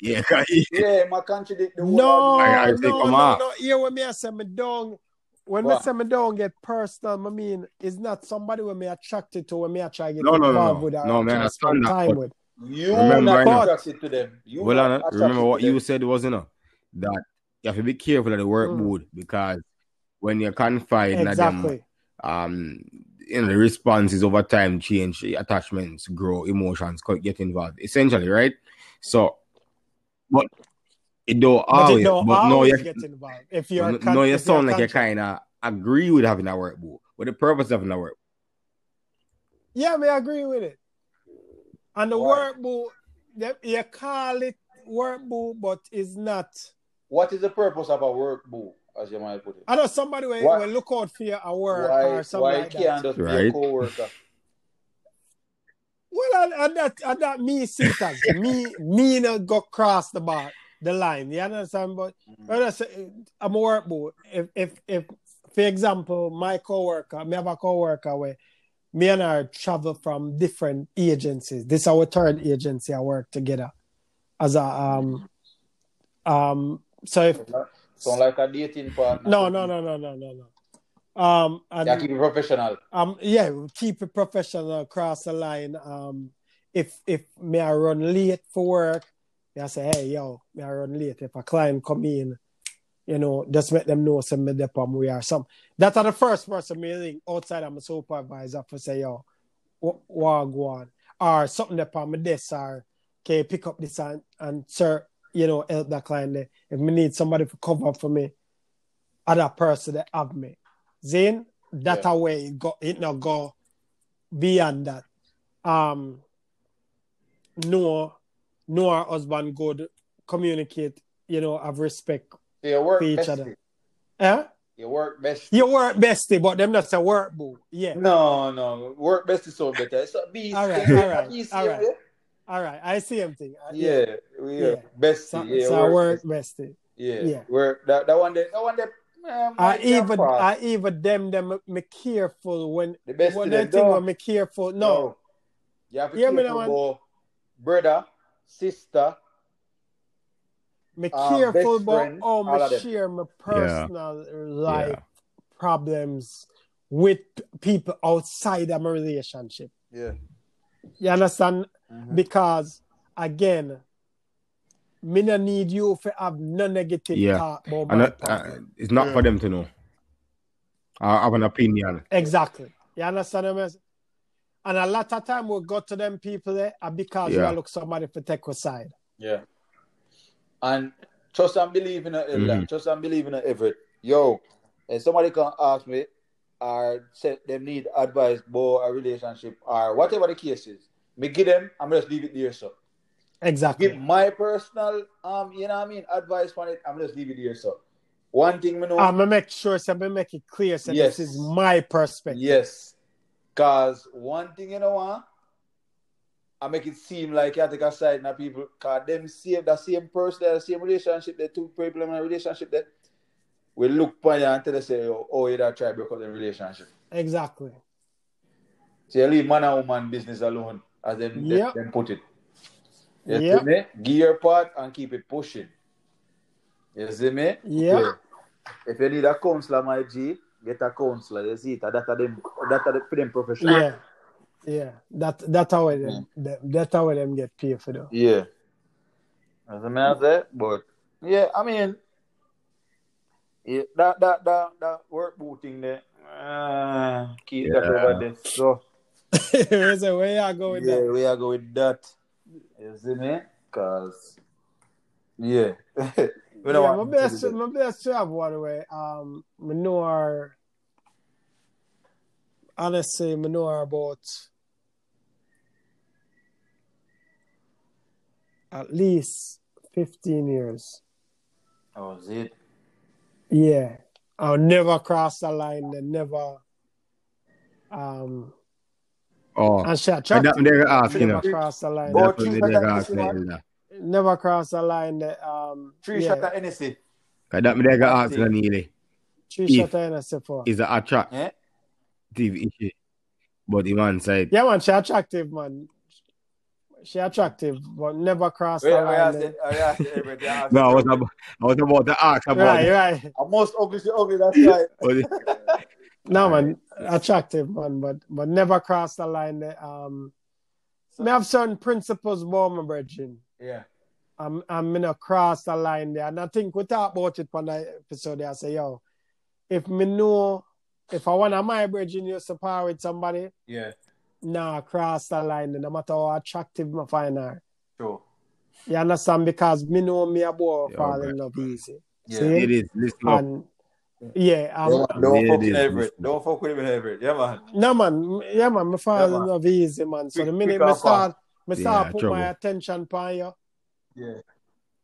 [SPEAKER 2] Yeah,
[SPEAKER 1] Yeah, my contradict the whole
[SPEAKER 3] No,
[SPEAKER 1] argument.
[SPEAKER 2] I- I
[SPEAKER 3] no,
[SPEAKER 2] say,
[SPEAKER 3] no, no, no. Here when me I say me don't when me
[SPEAKER 1] What?
[SPEAKER 3] say me don't get personal, I mean it's not somebody when me attracted to when me I try to get
[SPEAKER 2] No, no, no,
[SPEAKER 3] involved
[SPEAKER 2] no.
[SPEAKER 3] with or
[SPEAKER 2] No, me
[SPEAKER 3] try
[SPEAKER 2] understand
[SPEAKER 3] spend
[SPEAKER 2] that,
[SPEAKER 3] time
[SPEAKER 2] but-
[SPEAKER 3] with.
[SPEAKER 1] You
[SPEAKER 2] Remember
[SPEAKER 1] not
[SPEAKER 2] now-
[SPEAKER 1] attracted to them. You
[SPEAKER 2] well,
[SPEAKER 1] not
[SPEAKER 2] Anna, remember what you
[SPEAKER 1] them.
[SPEAKER 2] said was, you know, that you have to be careful of the work
[SPEAKER 3] Mm.
[SPEAKER 2] mood because when you're confined in them,
[SPEAKER 3] Exactly.
[SPEAKER 2] um, you know, the responses over time change, attachments grow, emotions get involved, essentially, right? So, but it don't
[SPEAKER 3] But
[SPEAKER 2] always,
[SPEAKER 3] it don't
[SPEAKER 2] but no,
[SPEAKER 3] always
[SPEAKER 2] you,
[SPEAKER 3] get involved. If you're
[SPEAKER 2] no,
[SPEAKER 3] con-
[SPEAKER 2] no, you
[SPEAKER 3] if you're
[SPEAKER 2] sound like you kind of agree with having a work boo. What the purpose of having a work?
[SPEAKER 3] Yeah, me agree with it. And the
[SPEAKER 1] Why?
[SPEAKER 3] work boo, you, you call it work boo, but it's not.
[SPEAKER 1] What is the purpose of a work boo, as you might put it?
[SPEAKER 3] I know somebody will, will look out for you at work
[SPEAKER 1] Why,
[SPEAKER 3] or something
[SPEAKER 1] why
[SPEAKER 3] like
[SPEAKER 1] can't
[SPEAKER 3] that.
[SPEAKER 1] just be a
[SPEAKER 2] Right.
[SPEAKER 1] co-worker?
[SPEAKER 3] Well, and, and that and that me see it as me me not go cross the bar the line. You understand? But
[SPEAKER 1] Mm.
[SPEAKER 3] say I'm a work if if if for example my coworker, me have a coworker where me and her travel from different agencies. This is our third agency I work together as a um um so if
[SPEAKER 1] Sound like a dating partner.
[SPEAKER 3] no no no no no no no um and
[SPEAKER 1] Yeah, keep it professional.
[SPEAKER 3] um yeah keep it professional across the line um if if me I run late for work I say hey yo me I run late. If a client come in you know just let them know some me the on we are some that are the first person me link outside of my supervisor for say yo what what go on? Or something that on my desk or can you pick up this and and sir you know help that client there. If me need somebody to cover for me other person that have me. Zane, that
[SPEAKER 1] Yeah.
[SPEAKER 3] way it go it not go beyond that. Um no no our husband good communicate, you know, have respect.
[SPEAKER 1] You work
[SPEAKER 3] For each
[SPEAKER 1] bestie.
[SPEAKER 3] other. Eh?
[SPEAKER 1] You work best.
[SPEAKER 3] You work bestie, but them not say work boo. Yeah.
[SPEAKER 1] No, no. Work best is so better. It's a beast.
[SPEAKER 3] All right,
[SPEAKER 1] yeah.
[SPEAKER 3] all right, all
[SPEAKER 1] yeah.
[SPEAKER 3] right. All right. I see him thing. Uh,
[SPEAKER 1] Yeah, we
[SPEAKER 3] Yeah.
[SPEAKER 1] are bestie.
[SPEAKER 3] So,
[SPEAKER 1] yeah,
[SPEAKER 3] so
[SPEAKER 1] work
[SPEAKER 3] work bestie.
[SPEAKER 1] Yeah,
[SPEAKER 3] Yeah.
[SPEAKER 1] Work that that one there. That one there. Um,
[SPEAKER 3] I
[SPEAKER 1] a
[SPEAKER 3] even. I even them them me careful when
[SPEAKER 1] the best
[SPEAKER 3] when they think when me careful. No.
[SPEAKER 1] You have to
[SPEAKER 3] Hear
[SPEAKER 1] be
[SPEAKER 3] me
[SPEAKER 1] careful
[SPEAKER 3] now,
[SPEAKER 1] brother, sister.
[SPEAKER 3] Me
[SPEAKER 1] Uh,
[SPEAKER 3] careful
[SPEAKER 1] best
[SPEAKER 3] about
[SPEAKER 1] friend,
[SPEAKER 3] how
[SPEAKER 1] all of
[SPEAKER 3] me share my personal life
[SPEAKER 2] Yeah.
[SPEAKER 3] problems with people outside of my relationship.
[SPEAKER 1] Yeah.
[SPEAKER 3] You understand?
[SPEAKER 1] Mhm.
[SPEAKER 3] Because again, me no need you for have no negative
[SPEAKER 2] Yeah.
[SPEAKER 3] thought about
[SPEAKER 2] And
[SPEAKER 3] my
[SPEAKER 2] uh, uh, it's not for them to know. I have an opinion.
[SPEAKER 3] Exactly. You understand what I'm saying? And a lot of time we go to them people there and because
[SPEAKER 2] Yeah.
[SPEAKER 3] we look somebody for take aside.
[SPEAKER 1] Yeah. And trust and believe in it, Elder.
[SPEAKER 2] Mhm.
[SPEAKER 1] Trust and believe in it, Everett. Yo, if somebody can ask me or say them need advice about a relationship or whatever the case is, me give them, I'm just leave it there, so.
[SPEAKER 3] Exactly.
[SPEAKER 1] Give my personal, um, you know what I mean, advice on it, I'm just leave it there, so. One thing me know,
[SPEAKER 3] I'm gonna make sure so I'm gonna make it clear so
[SPEAKER 1] Yes.
[SPEAKER 3] this is my perspective.
[SPEAKER 1] yes. Cause one thing you know, huh? I make it seem like you take a side now people, cause them same the same person, the same relationship, the two people in a relationship that we look upon you until they say, oh, oh you that try break up the relationship.
[SPEAKER 3] Exactly.
[SPEAKER 1] So you leave man and woman business alone, as them, them-
[SPEAKER 3] Yep.
[SPEAKER 1] them put it. You
[SPEAKER 3] Yep.
[SPEAKER 1] see me? Give your part and keep it pushing. You see me?
[SPEAKER 3] Yeah.
[SPEAKER 1] If you need a counselor, my G, get a counselor. You see it. That are them, that are the, for them professional.
[SPEAKER 3] Yeah. Yeah. That that's how them, them that's how them get paid for though.
[SPEAKER 1] Yeah. As a man say, but yeah, I mean, yeah, that that that that work boot thing there. Uh, keep that
[SPEAKER 2] Yeah.
[SPEAKER 1] over there. So
[SPEAKER 3] so where you go with
[SPEAKER 1] yeah,
[SPEAKER 3] that?
[SPEAKER 1] we are go with that. You see me? Cause yeah, we don't
[SPEAKER 3] yeah, my best,
[SPEAKER 1] to
[SPEAKER 3] my best job, by the way. Um, I know her. Honestly, I know about at least fifteen years.
[SPEAKER 1] Oh, is it?
[SPEAKER 3] Yeah, I'll never cross the line. They never. Um,
[SPEAKER 2] Oh,
[SPEAKER 3] and she
[SPEAKER 2] and
[SPEAKER 3] attractive.
[SPEAKER 2] that they're asking
[SPEAKER 3] Never
[SPEAKER 2] us.
[SPEAKER 3] cross the line.
[SPEAKER 1] Oh,
[SPEAKER 2] That's what
[SPEAKER 1] three
[SPEAKER 2] they're
[SPEAKER 1] shot at
[SPEAKER 2] asking
[SPEAKER 1] Messi,
[SPEAKER 2] us.
[SPEAKER 3] Never cross the line. That, um,
[SPEAKER 1] Three
[SPEAKER 3] yeah,
[SPEAKER 1] shot at NSC.
[SPEAKER 2] Cause that they're
[SPEAKER 1] One
[SPEAKER 2] asking
[SPEAKER 1] thing.
[SPEAKER 2] Neily
[SPEAKER 3] three
[SPEAKER 2] if-
[SPEAKER 3] shot at NSF for.
[SPEAKER 2] is an attractive issue, but the man said,
[SPEAKER 3] Yeah, man, she attractive, man. She attractive, but never cross the
[SPEAKER 1] Wait, I
[SPEAKER 3] line.
[SPEAKER 1] asked it. I asked it. everything. I asked
[SPEAKER 2] "No, I was about, I was about to ask about
[SPEAKER 3] Right,
[SPEAKER 2] it,
[SPEAKER 3] right.
[SPEAKER 1] I'm most ugly, she ugly. That's right.
[SPEAKER 2] but
[SPEAKER 3] No, man, attractive, man, but but never cross the line. That, um, me have certain principles about my brethren.
[SPEAKER 1] Yeah.
[SPEAKER 3] I'm I'm gonna cross the line there, and I think we talked about it on the episode. There, I say, yo, if me know, if I want to my brethren used to power with somebody,
[SPEAKER 1] Yeah.
[SPEAKER 3] nah, cross the line. No matter how attractive I find her.
[SPEAKER 1] Sure.
[SPEAKER 3] You understand? Because me know me a boy
[SPEAKER 2] Yeah,
[SPEAKER 3] fall in love easy.
[SPEAKER 1] Yeah.
[SPEAKER 3] See?
[SPEAKER 2] it is. Listen up.
[SPEAKER 3] And yeah, I'm,
[SPEAKER 1] Yeah, man, don't
[SPEAKER 2] Yeah,
[SPEAKER 1] fuck
[SPEAKER 2] it
[SPEAKER 1] with
[SPEAKER 2] is.
[SPEAKER 1] Everett. Don't fuck with him in Everett. Yeah, man.
[SPEAKER 3] no man, yeah man, me fall
[SPEAKER 1] Yeah,
[SPEAKER 3] in love easy, man. So
[SPEAKER 1] Quick-
[SPEAKER 3] the minute
[SPEAKER 1] quick
[SPEAKER 3] me start, me start
[SPEAKER 2] Yeah,
[SPEAKER 3] put
[SPEAKER 2] trouble.
[SPEAKER 3] my attention upon you,
[SPEAKER 1] Yeah.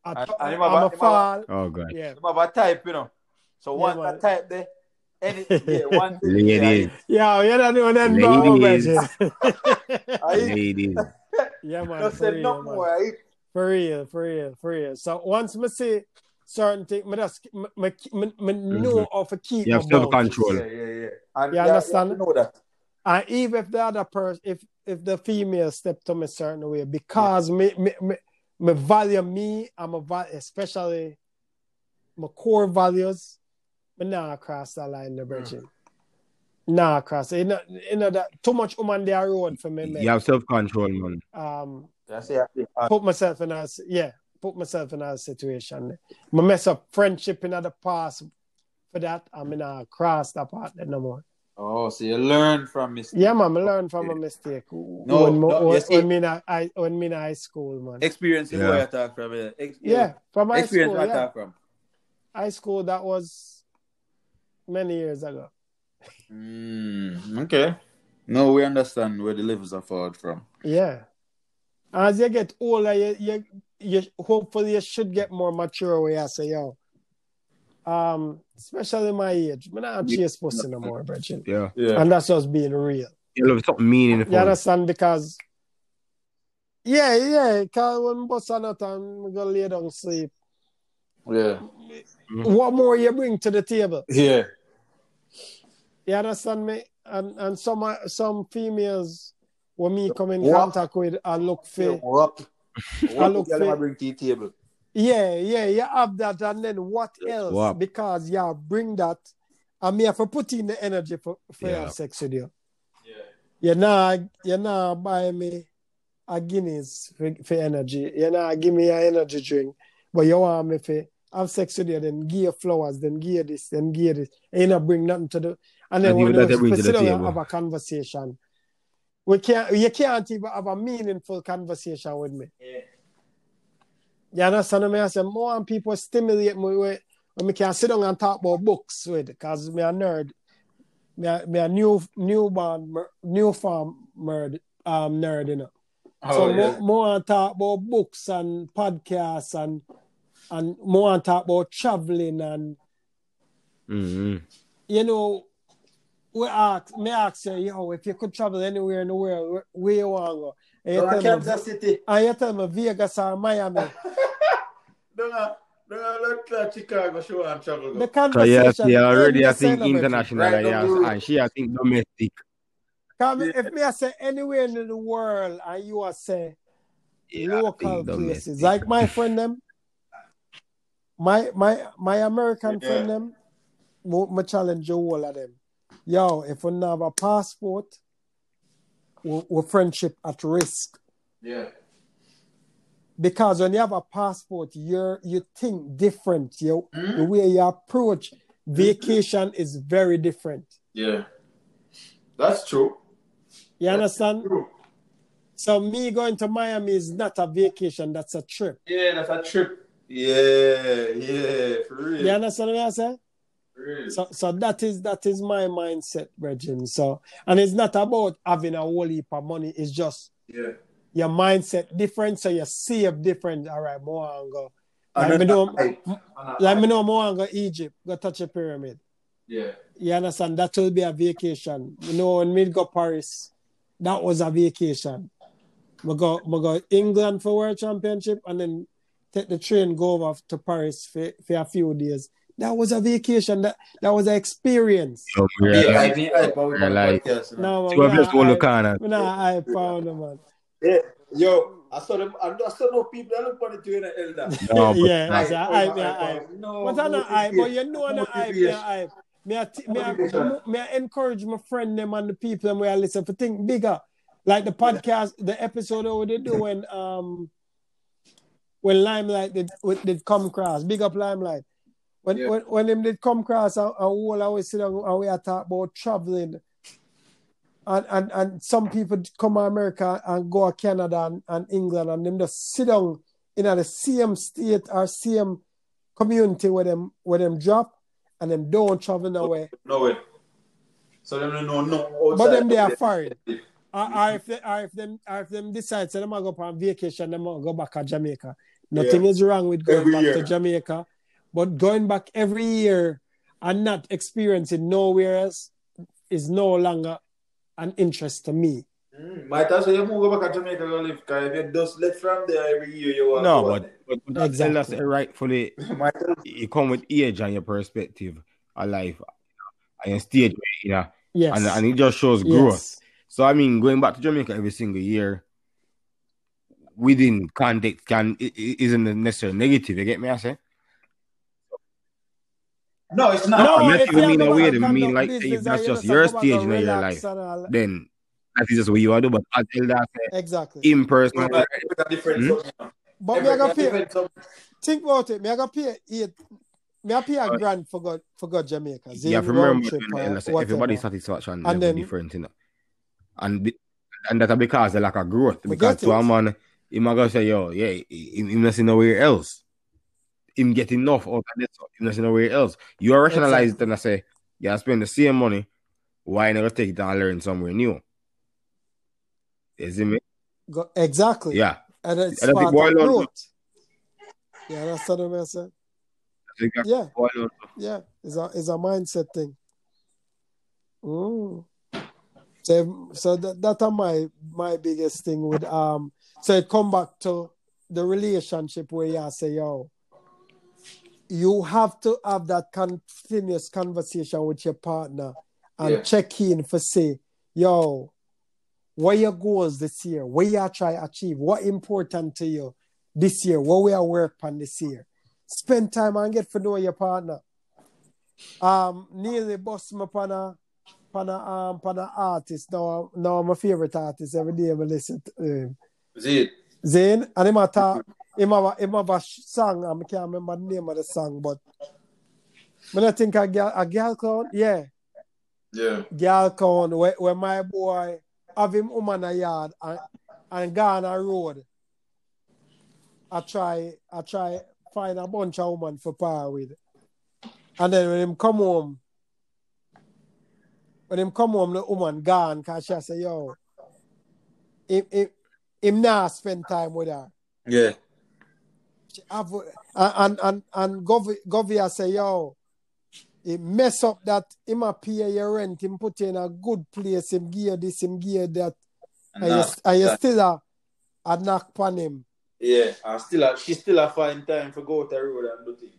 [SPEAKER 3] I,
[SPEAKER 1] And-
[SPEAKER 3] I'm a
[SPEAKER 1] have a- him have a-
[SPEAKER 3] fall.
[SPEAKER 2] Oh God,
[SPEAKER 3] Yeah,
[SPEAKER 1] Him have a type, you know. So
[SPEAKER 3] Yeah,
[SPEAKER 1] once
[SPEAKER 3] man.
[SPEAKER 1] that type there, any yeah, one thing.
[SPEAKER 2] ladies,
[SPEAKER 3] yeah, you don't know then,
[SPEAKER 2] Ladies.
[SPEAKER 3] bro.
[SPEAKER 1] I
[SPEAKER 2] ladies,
[SPEAKER 3] yeah, man,
[SPEAKER 1] just
[SPEAKER 3] for
[SPEAKER 1] said no
[SPEAKER 3] man.
[SPEAKER 1] more. I
[SPEAKER 3] For real, for real, for real. So once me see certain things, me just me, me, me, me know how to keep
[SPEAKER 2] Mm-hmm. You have
[SPEAKER 3] my
[SPEAKER 2] self control.
[SPEAKER 1] yeah, yeah, yeah. And
[SPEAKER 3] You
[SPEAKER 1] yeah,
[SPEAKER 3] understand?
[SPEAKER 1] You know that.
[SPEAKER 3] And even if the other person, if if the female step to me certain way, because me, me, me, me value me, I'm a value, especially my core values, me nah cross that line, the bridging. Nah cross. You know, you know that too much woman there road for me, man.
[SPEAKER 2] you have self control, man.
[SPEAKER 3] Um,
[SPEAKER 1] That's it.
[SPEAKER 3] Put myself in a yeah, put myself in a situation. I mess up friendship in the past for that. I'm in a cross that part no more.
[SPEAKER 1] oh, so you learn from mistakes.
[SPEAKER 3] Yeah, man, I learned from a mistake. No,
[SPEAKER 1] No,
[SPEAKER 3] when,
[SPEAKER 1] no,
[SPEAKER 3] when,
[SPEAKER 1] you see-
[SPEAKER 3] when me in a, I, when me in high school, man.
[SPEAKER 1] Experience is
[SPEAKER 2] Yeah.
[SPEAKER 1] where you talk from. Yeah, Ex-
[SPEAKER 3] yeah, from high
[SPEAKER 1] Experience
[SPEAKER 3] school.
[SPEAKER 1] where you
[SPEAKER 3] Yeah.
[SPEAKER 1] talk from.
[SPEAKER 3] High school, that was many years ago.
[SPEAKER 1] Mm, okay. No, we understand where the levels are forward from.
[SPEAKER 3] Yeah. As you get older, you, you, you hopefully you should get more mature. Where you say, yo, um, especially my age, I'm not chase pussy no more, Bridget.
[SPEAKER 2] Yeah,
[SPEAKER 1] Yeah.
[SPEAKER 3] And that's just being real.
[SPEAKER 2] you love something meaningful.
[SPEAKER 3] You understand? Because, yeah, yeah, because when bust on out and we go lay down sleep,
[SPEAKER 1] Yeah.
[SPEAKER 3] what more you bring to the table?
[SPEAKER 1] Yeah.
[SPEAKER 3] You understand me? And and some uh, some females when me come in
[SPEAKER 1] What?
[SPEAKER 3] contact with I look for
[SPEAKER 1] What?
[SPEAKER 3] I
[SPEAKER 1] What
[SPEAKER 3] look
[SPEAKER 1] you
[SPEAKER 3] fit.
[SPEAKER 1] bring to the table?
[SPEAKER 3] yeah, yeah, you have that and then what else?
[SPEAKER 2] What?
[SPEAKER 3] Because you bring that and me have to put in the energy for, for
[SPEAKER 2] Yeah.
[SPEAKER 3] have sex with you.
[SPEAKER 1] Yeah.
[SPEAKER 3] You nah you nah buy me a Guinness for, for energy. You nah give me an energy drink. But you want me for have sex with you, then give you flowers, then give you this, then give you this. And you not bring nothing to the and then
[SPEAKER 2] Nothing
[SPEAKER 3] when
[SPEAKER 2] that they
[SPEAKER 3] you
[SPEAKER 2] to
[SPEAKER 3] sit down and have a conversation. We can't you can't even have a meaningful conversation with me.
[SPEAKER 1] Yeah.
[SPEAKER 3] You understand me? I say more and people stimulate me with when me can sit down and talk about books with because me a nerd. Me a, me a new newborn mer- new farm nerd um nerd, you know. so
[SPEAKER 1] Oh, yeah.
[SPEAKER 3] more, more and talk about books and podcasts and and more and talk about traveling and
[SPEAKER 2] hmm
[SPEAKER 3] you know we ask me ask you, yo, if you could travel anywhere in the world, where, where you want to go? And you,
[SPEAKER 1] Don't
[SPEAKER 3] tell
[SPEAKER 1] Kansas
[SPEAKER 3] me,
[SPEAKER 1] City.
[SPEAKER 3] and you tell me Vegas or Miami.
[SPEAKER 1] no, no. don't let that Chicago show and travel.
[SPEAKER 3] The
[SPEAKER 1] go.
[SPEAKER 2] So yeah,
[SPEAKER 3] conversation
[SPEAKER 2] she already I
[SPEAKER 3] end the
[SPEAKER 2] think
[SPEAKER 3] celebration.
[SPEAKER 2] international,
[SPEAKER 1] Right
[SPEAKER 2] yes,
[SPEAKER 1] down the
[SPEAKER 2] and she I think domestic.
[SPEAKER 3] Come,
[SPEAKER 1] Yeah.
[SPEAKER 3] If me I say anywhere in the world and you are say
[SPEAKER 2] Yeah, I
[SPEAKER 3] local
[SPEAKER 2] think
[SPEAKER 3] places,
[SPEAKER 2] domestic.
[SPEAKER 3] like my friend them, my my my American
[SPEAKER 1] Yeah.
[SPEAKER 3] friend them, mo- me challenge you all of them. Yo, if we don't have a passport, we, we friendship at risk.
[SPEAKER 1] Yeah.
[SPEAKER 3] because when you have a passport, you're you think different. You
[SPEAKER 5] Mm.
[SPEAKER 3] the way you approach vacation is very different.
[SPEAKER 5] Yeah. That's true.
[SPEAKER 3] You understand?
[SPEAKER 5] True.
[SPEAKER 3] So me going to Miami is not a vacation, that's a trip.
[SPEAKER 5] Yeah, that's a trip. Yeah, yeah, for real.
[SPEAKER 3] You understand what I say? So so that is that is my mindset, Bridget. So and it's not about having a whole heap of money, it's just
[SPEAKER 5] yeah.
[SPEAKER 3] your mindset different, so you see save different. All right, more and go. Like me know, like
[SPEAKER 5] I-
[SPEAKER 3] me know more and go Egypt, go touch a pyramid.
[SPEAKER 5] Yeah.
[SPEAKER 3] You understand? That will be a vacation. You know, when we go Paris, that was a vacation. We go, we go England for World Championship and then take the train, go over to Paris for, for a few days. That was a vacation. That that was an experience.
[SPEAKER 2] Yo,
[SPEAKER 5] Yeah,
[SPEAKER 2] yeah,
[SPEAKER 5] I mean, I about
[SPEAKER 2] Yeah, like-
[SPEAKER 5] podcast, man.
[SPEAKER 3] No,
[SPEAKER 2] So I'm just all the
[SPEAKER 3] I,
[SPEAKER 2] corner.
[SPEAKER 3] nah, I found them, man.
[SPEAKER 1] Yeah. Yo, I saw them. I I saw no people that look on it doing an elder.
[SPEAKER 2] No, but
[SPEAKER 3] yeah,
[SPEAKER 2] like,
[SPEAKER 3] I say, I, I, I,
[SPEAKER 1] No,
[SPEAKER 3] But I know I, but you know the hype, me. I, me I, me I, me I encourage my friend them and the people them where I listen to think bigger. Like the podcast, the episode that they do when um when Limelite did with- did come across, big up Limelite. When
[SPEAKER 5] Yeah.
[SPEAKER 3] when when them did come across and, all always sit down and we are talk about traveling. And, and and some people come to America and go to Canada and, and England and them just sit down in the same state or same community where them where them drop and them don't travel nowhere.
[SPEAKER 5] No way. So them don't know no
[SPEAKER 3] But them they are foreign. Or, or if they, or if them or if them decide so them go on vacation, them go back to Jamaica. Nothing is wrong with going
[SPEAKER 1] Every
[SPEAKER 3] back
[SPEAKER 1] year.
[SPEAKER 3] to Jamaica, but going back every year and not experiencing nowhere else is no longer an interest to me.
[SPEAKER 5] Mm, might as well you move go back to Jamaica go live, because if you just left from there every year you want
[SPEAKER 2] no,
[SPEAKER 5] to go
[SPEAKER 2] but, but, but that's,
[SPEAKER 3] Exactly.
[SPEAKER 2] that's rightfully
[SPEAKER 5] there. Might as well-
[SPEAKER 2] it come with age and your perspective of life and your stage, you know,
[SPEAKER 3] Yes.
[SPEAKER 2] and, and it just shows growth.
[SPEAKER 3] yes.
[SPEAKER 2] So I mean, going back to Jamaica every single year within context can i- i- isn't necessarily negative. You get me? I say.
[SPEAKER 5] No, it's not.
[SPEAKER 3] No,
[SPEAKER 2] unless
[SPEAKER 3] if
[SPEAKER 2] you
[SPEAKER 3] you
[SPEAKER 2] mean
[SPEAKER 3] go
[SPEAKER 2] a
[SPEAKER 3] back
[SPEAKER 2] way
[SPEAKER 3] and
[SPEAKER 2] that mean like
[SPEAKER 3] business
[SPEAKER 2] if that's just your
[SPEAKER 3] just go back
[SPEAKER 2] stage in your life, then that is just what you want to do. But as Elder said,
[SPEAKER 3] Exactly.
[SPEAKER 2] in person,
[SPEAKER 5] But it's a different
[SPEAKER 2] Hmm?
[SPEAKER 5] something, you know.
[SPEAKER 3] Me I got pay, think about it. Me I got pay eight. Me I pay a
[SPEAKER 2] Right.
[SPEAKER 3] grand for God for God Jamaica.
[SPEAKER 2] you
[SPEAKER 3] Zane
[SPEAKER 2] have to remember
[SPEAKER 3] trip
[SPEAKER 2] when
[SPEAKER 3] or
[SPEAKER 2] Elder everybody's satisfaction
[SPEAKER 3] And then-
[SPEAKER 2] different, you know. And and that's because they lack of growth.
[SPEAKER 3] We
[SPEAKER 2] Because
[SPEAKER 3] get
[SPEAKER 2] to a
[SPEAKER 3] it.
[SPEAKER 2] man, he might go say, yo, yeah, he, he must see nowhere else. Him get enough of this, he must see nowhere else. You are rationalized and I say, yeah, I spend the same money. Why not take it and learn somewhere new? You see me?
[SPEAKER 3] Go, exactly.
[SPEAKER 2] Yeah.
[SPEAKER 3] And it's
[SPEAKER 2] I don't
[SPEAKER 3] part of
[SPEAKER 2] boil down to-
[SPEAKER 3] growth. Yeah, that's what I'm saying.
[SPEAKER 2] Exactly
[SPEAKER 3] Yeah,
[SPEAKER 2] I
[SPEAKER 3] yeah. It's a it's a mindset thing. Mm. So so that that are my my biggest thing with um so it come back to the relationship where you say, yo, you have to have that continuous conversation with your partner and
[SPEAKER 5] Yeah.
[SPEAKER 3] check in for say, yo, what your goals this year? What you try achieve? What important to you this year? What we are work on this year? Spend time and get to know your partner. Um, nearly bust me upon a, upon a, um, upon a artist. Now, now my favorite artist. Every day I listen to him.
[SPEAKER 5] See it.
[SPEAKER 3] Zane, and him a talk, him have a, him have a song, I can't remember the name of the song, but when I think a girl, a girl clown, yeah,
[SPEAKER 5] Yeah.
[SPEAKER 3] girl clown, where, where my boy have him woman a yard and, and go on a road. I try, I try find a bunch of woman for power with. And then when him come home, when him come home, the woman gone, cause she say, yo, him, him, him not spend time with her.
[SPEAKER 5] Yeah.
[SPEAKER 3] Have, uh, and and and Govy, Govy say, yo, he mess up that him a pay your rent, him put you in a good place, him give you this, him give you that, and, you, and you still a, a knock upon him.
[SPEAKER 5] Yeah. And still, a, she still a find time for go to the road and do things.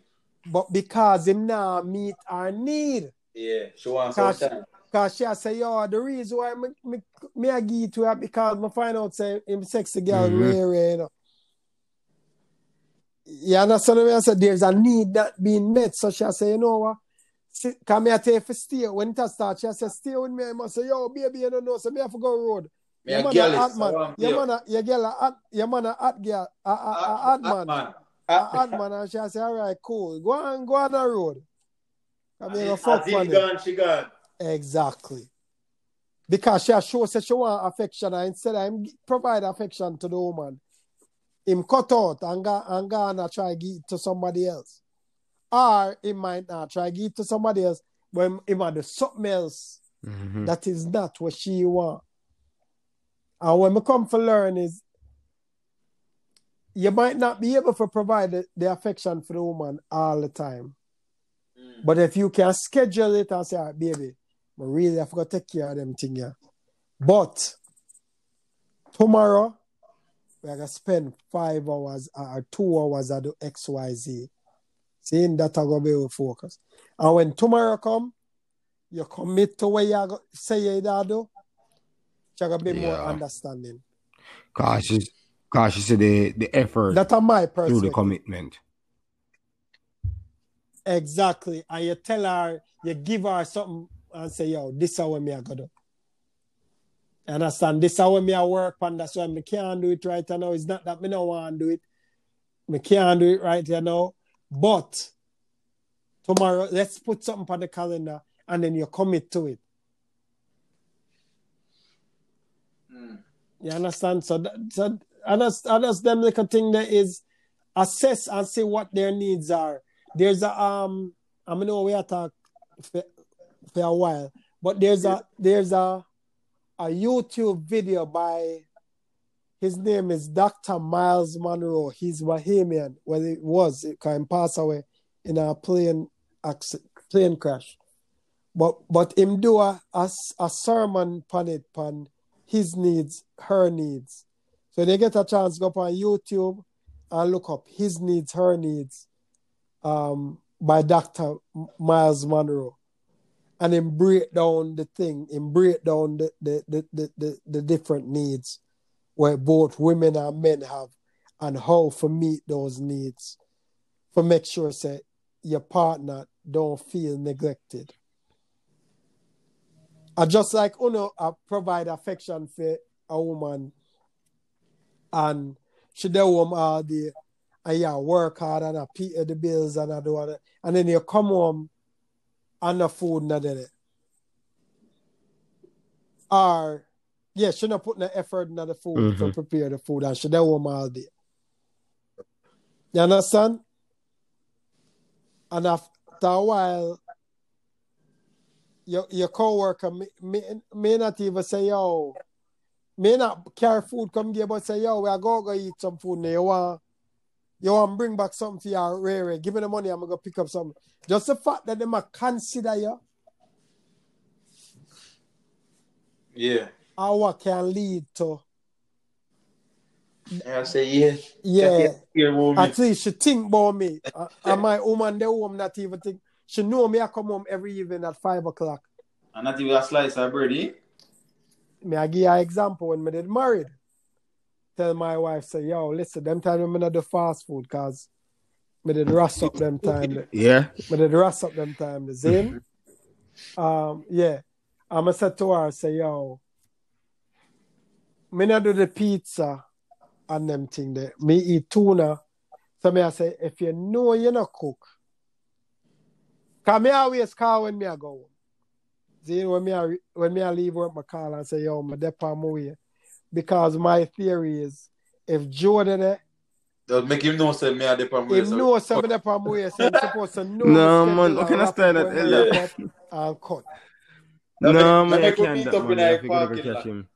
[SPEAKER 3] But because him now meet our need.
[SPEAKER 5] Yeah. She wants some
[SPEAKER 3] Cause,
[SPEAKER 5] time.
[SPEAKER 3] Cause she say, yo, the reason why me, me, me a give it to her because me find out say him sexy girl
[SPEAKER 2] Mhm.
[SPEAKER 3] rare, rare, you know. You understand what I said? There's a need that being met. So she a say, you know what? See, Come here, take for stay. When it start, she a say, stay with me. I must say, yo, baby, you don't know. So me have to go road.
[SPEAKER 1] Me
[SPEAKER 3] Your
[SPEAKER 1] a
[SPEAKER 3] man
[SPEAKER 1] girl
[SPEAKER 3] a hot man.
[SPEAKER 1] around
[SPEAKER 3] Your
[SPEAKER 1] here.
[SPEAKER 3] man a your girl a hot your man a hot girl a a a
[SPEAKER 1] Hot-
[SPEAKER 3] hot
[SPEAKER 1] hot
[SPEAKER 3] man.
[SPEAKER 1] man.
[SPEAKER 3] A
[SPEAKER 1] Hot-
[SPEAKER 3] hot man and she a say alright cool. Go on go on the road. I mean, go fuck
[SPEAKER 1] he
[SPEAKER 3] for it.
[SPEAKER 1] gone, she gone.
[SPEAKER 3] Exactly. Because she a show say she want affection and instead of him provide affection to the woman, him cut out and go and go and try give it to somebody else. Or he might not try give it to somebody else, but him, him want do something else
[SPEAKER 2] Mhm.
[SPEAKER 3] that is not what she want. And when we come for learn is you might not be able to provide the, the affection for the woman all the time.
[SPEAKER 1] Mm.
[SPEAKER 3] But if you can schedule it and say, "Ah, baby, I really have to take care of them thing here. But tomorrow, we're gonna spend five hours or two hours at the XYZ. Seeing that I gonna be able focus. And when tomorrow come, you commit to what you say you do, you're gonna be more understanding.
[SPEAKER 2] Cause she, cause she said the, the effort
[SPEAKER 3] That's my
[SPEAKER 2] through the commitment.
[SPEAKER 3] Exactly. And you tell her, you give her something and say, yo, this is how me I go do. You understand? This is how me I work and that's why me can't do it right now. It's not that me no want to do it. Me can't do it right you know. But tomorrow, let's put something on the calendar and then you commit to it.
[SPEAKER 1] Mm.
[SPEAKER 3] You understand? So, that, so others, others, them little thing there is assess and see what their needs are. There's a um, I mean, we are talk for, a while, but there's a there's a a YouTube video by his name is Dr. Myles Munroe. He's Bahamian. Well, it was it can pass away in a plane accident, plane crash. But but him do a, a, a sermon on it on his needs, her needs. So they get a chance go up on YouTube and look up his needs, her needs, um, by Dr. Myles Munroe. And then break down the thing, and break down the the, the, the, the, the different needs where both women and men have and how to meet those needs. For make sure say your partner don't feel neglected. I just like Uno I provide affection for a woman and she do home all day and you work hard and I pay the bills and I do all that. And then you come home and the food not there. Or yeah, she not put the effort in the food to
[SPEAKER 2] Mhm.
[SPEAKER 3] prepare the food and she do home all day. You understand? And after a while, your your coworker may, may, may not even say, yo, may not carry food come here, but say, yo, we are going to eat some food now. You want, you want bring back something for your Ray. Give me the money, I'm going to pick up something. Just the fact that they might consider you
[SPEAKER 1] Yeah.
[SPEAKER 3] what can lead to,
[SPEAKER 1] I say yeah.
[SPEAKER 3] yeah,
[SPEAKER 1] woman.
[SPEAKER 3] at least she think about me. And my woman, the home not even think. She know me, I come home every evening at 5 o'clock.
[SPEAKER 1] And not even a slice of bread, eh?
[SPEAKER 3] me I give you an example when me did married. Tell my wife, say, yo, listen, them time me not do fast food cause me did rust up them time.
[SPEAKER 2] Yeah.
[SPEAKER 3] Me did rust up them time. The same. um, yeah. I'ma say to her, say, yo, me not do the pizza and them thing there. Me eat tuna. So me I say, if you know you not cook, cause me always call when me I go. See, when me I, when me I leave work, my call and say, yo, my dep on my way. Because my theory is, if Joe did it,
[SPEAKER 1] Just make him know say me a dip on
[SPEAKER 3] him know something dep on my way, so he's supposed to know.
[SPEAKER 2] No, man,
[SPEAKER 3] schedule
[SPEAKER 2] how can
[SPEAKER 3] and
[SPEAKER 2] I
[SPEAKER 3] wrap
[SPEAKER 2] stand
[SPEAKER 3] up
[SPEAKER 2] that
[SPEAKER 3] when me
[SPEAKER 2] elder?
[SPEAKER 3] wrap up And cut.
[SPEAKER 1] Now
[SPEAKER 2] No, man,
[SPEAKER 1] now
[SPEAKER 2] I can't
[SPEAKER 1] meet
[SPEAKER 2] that
[SPEAKER 1] in
[SPEAKER 2] man.
[SPEAKER 1] the
[SPEAKER 2] I have to go catch him.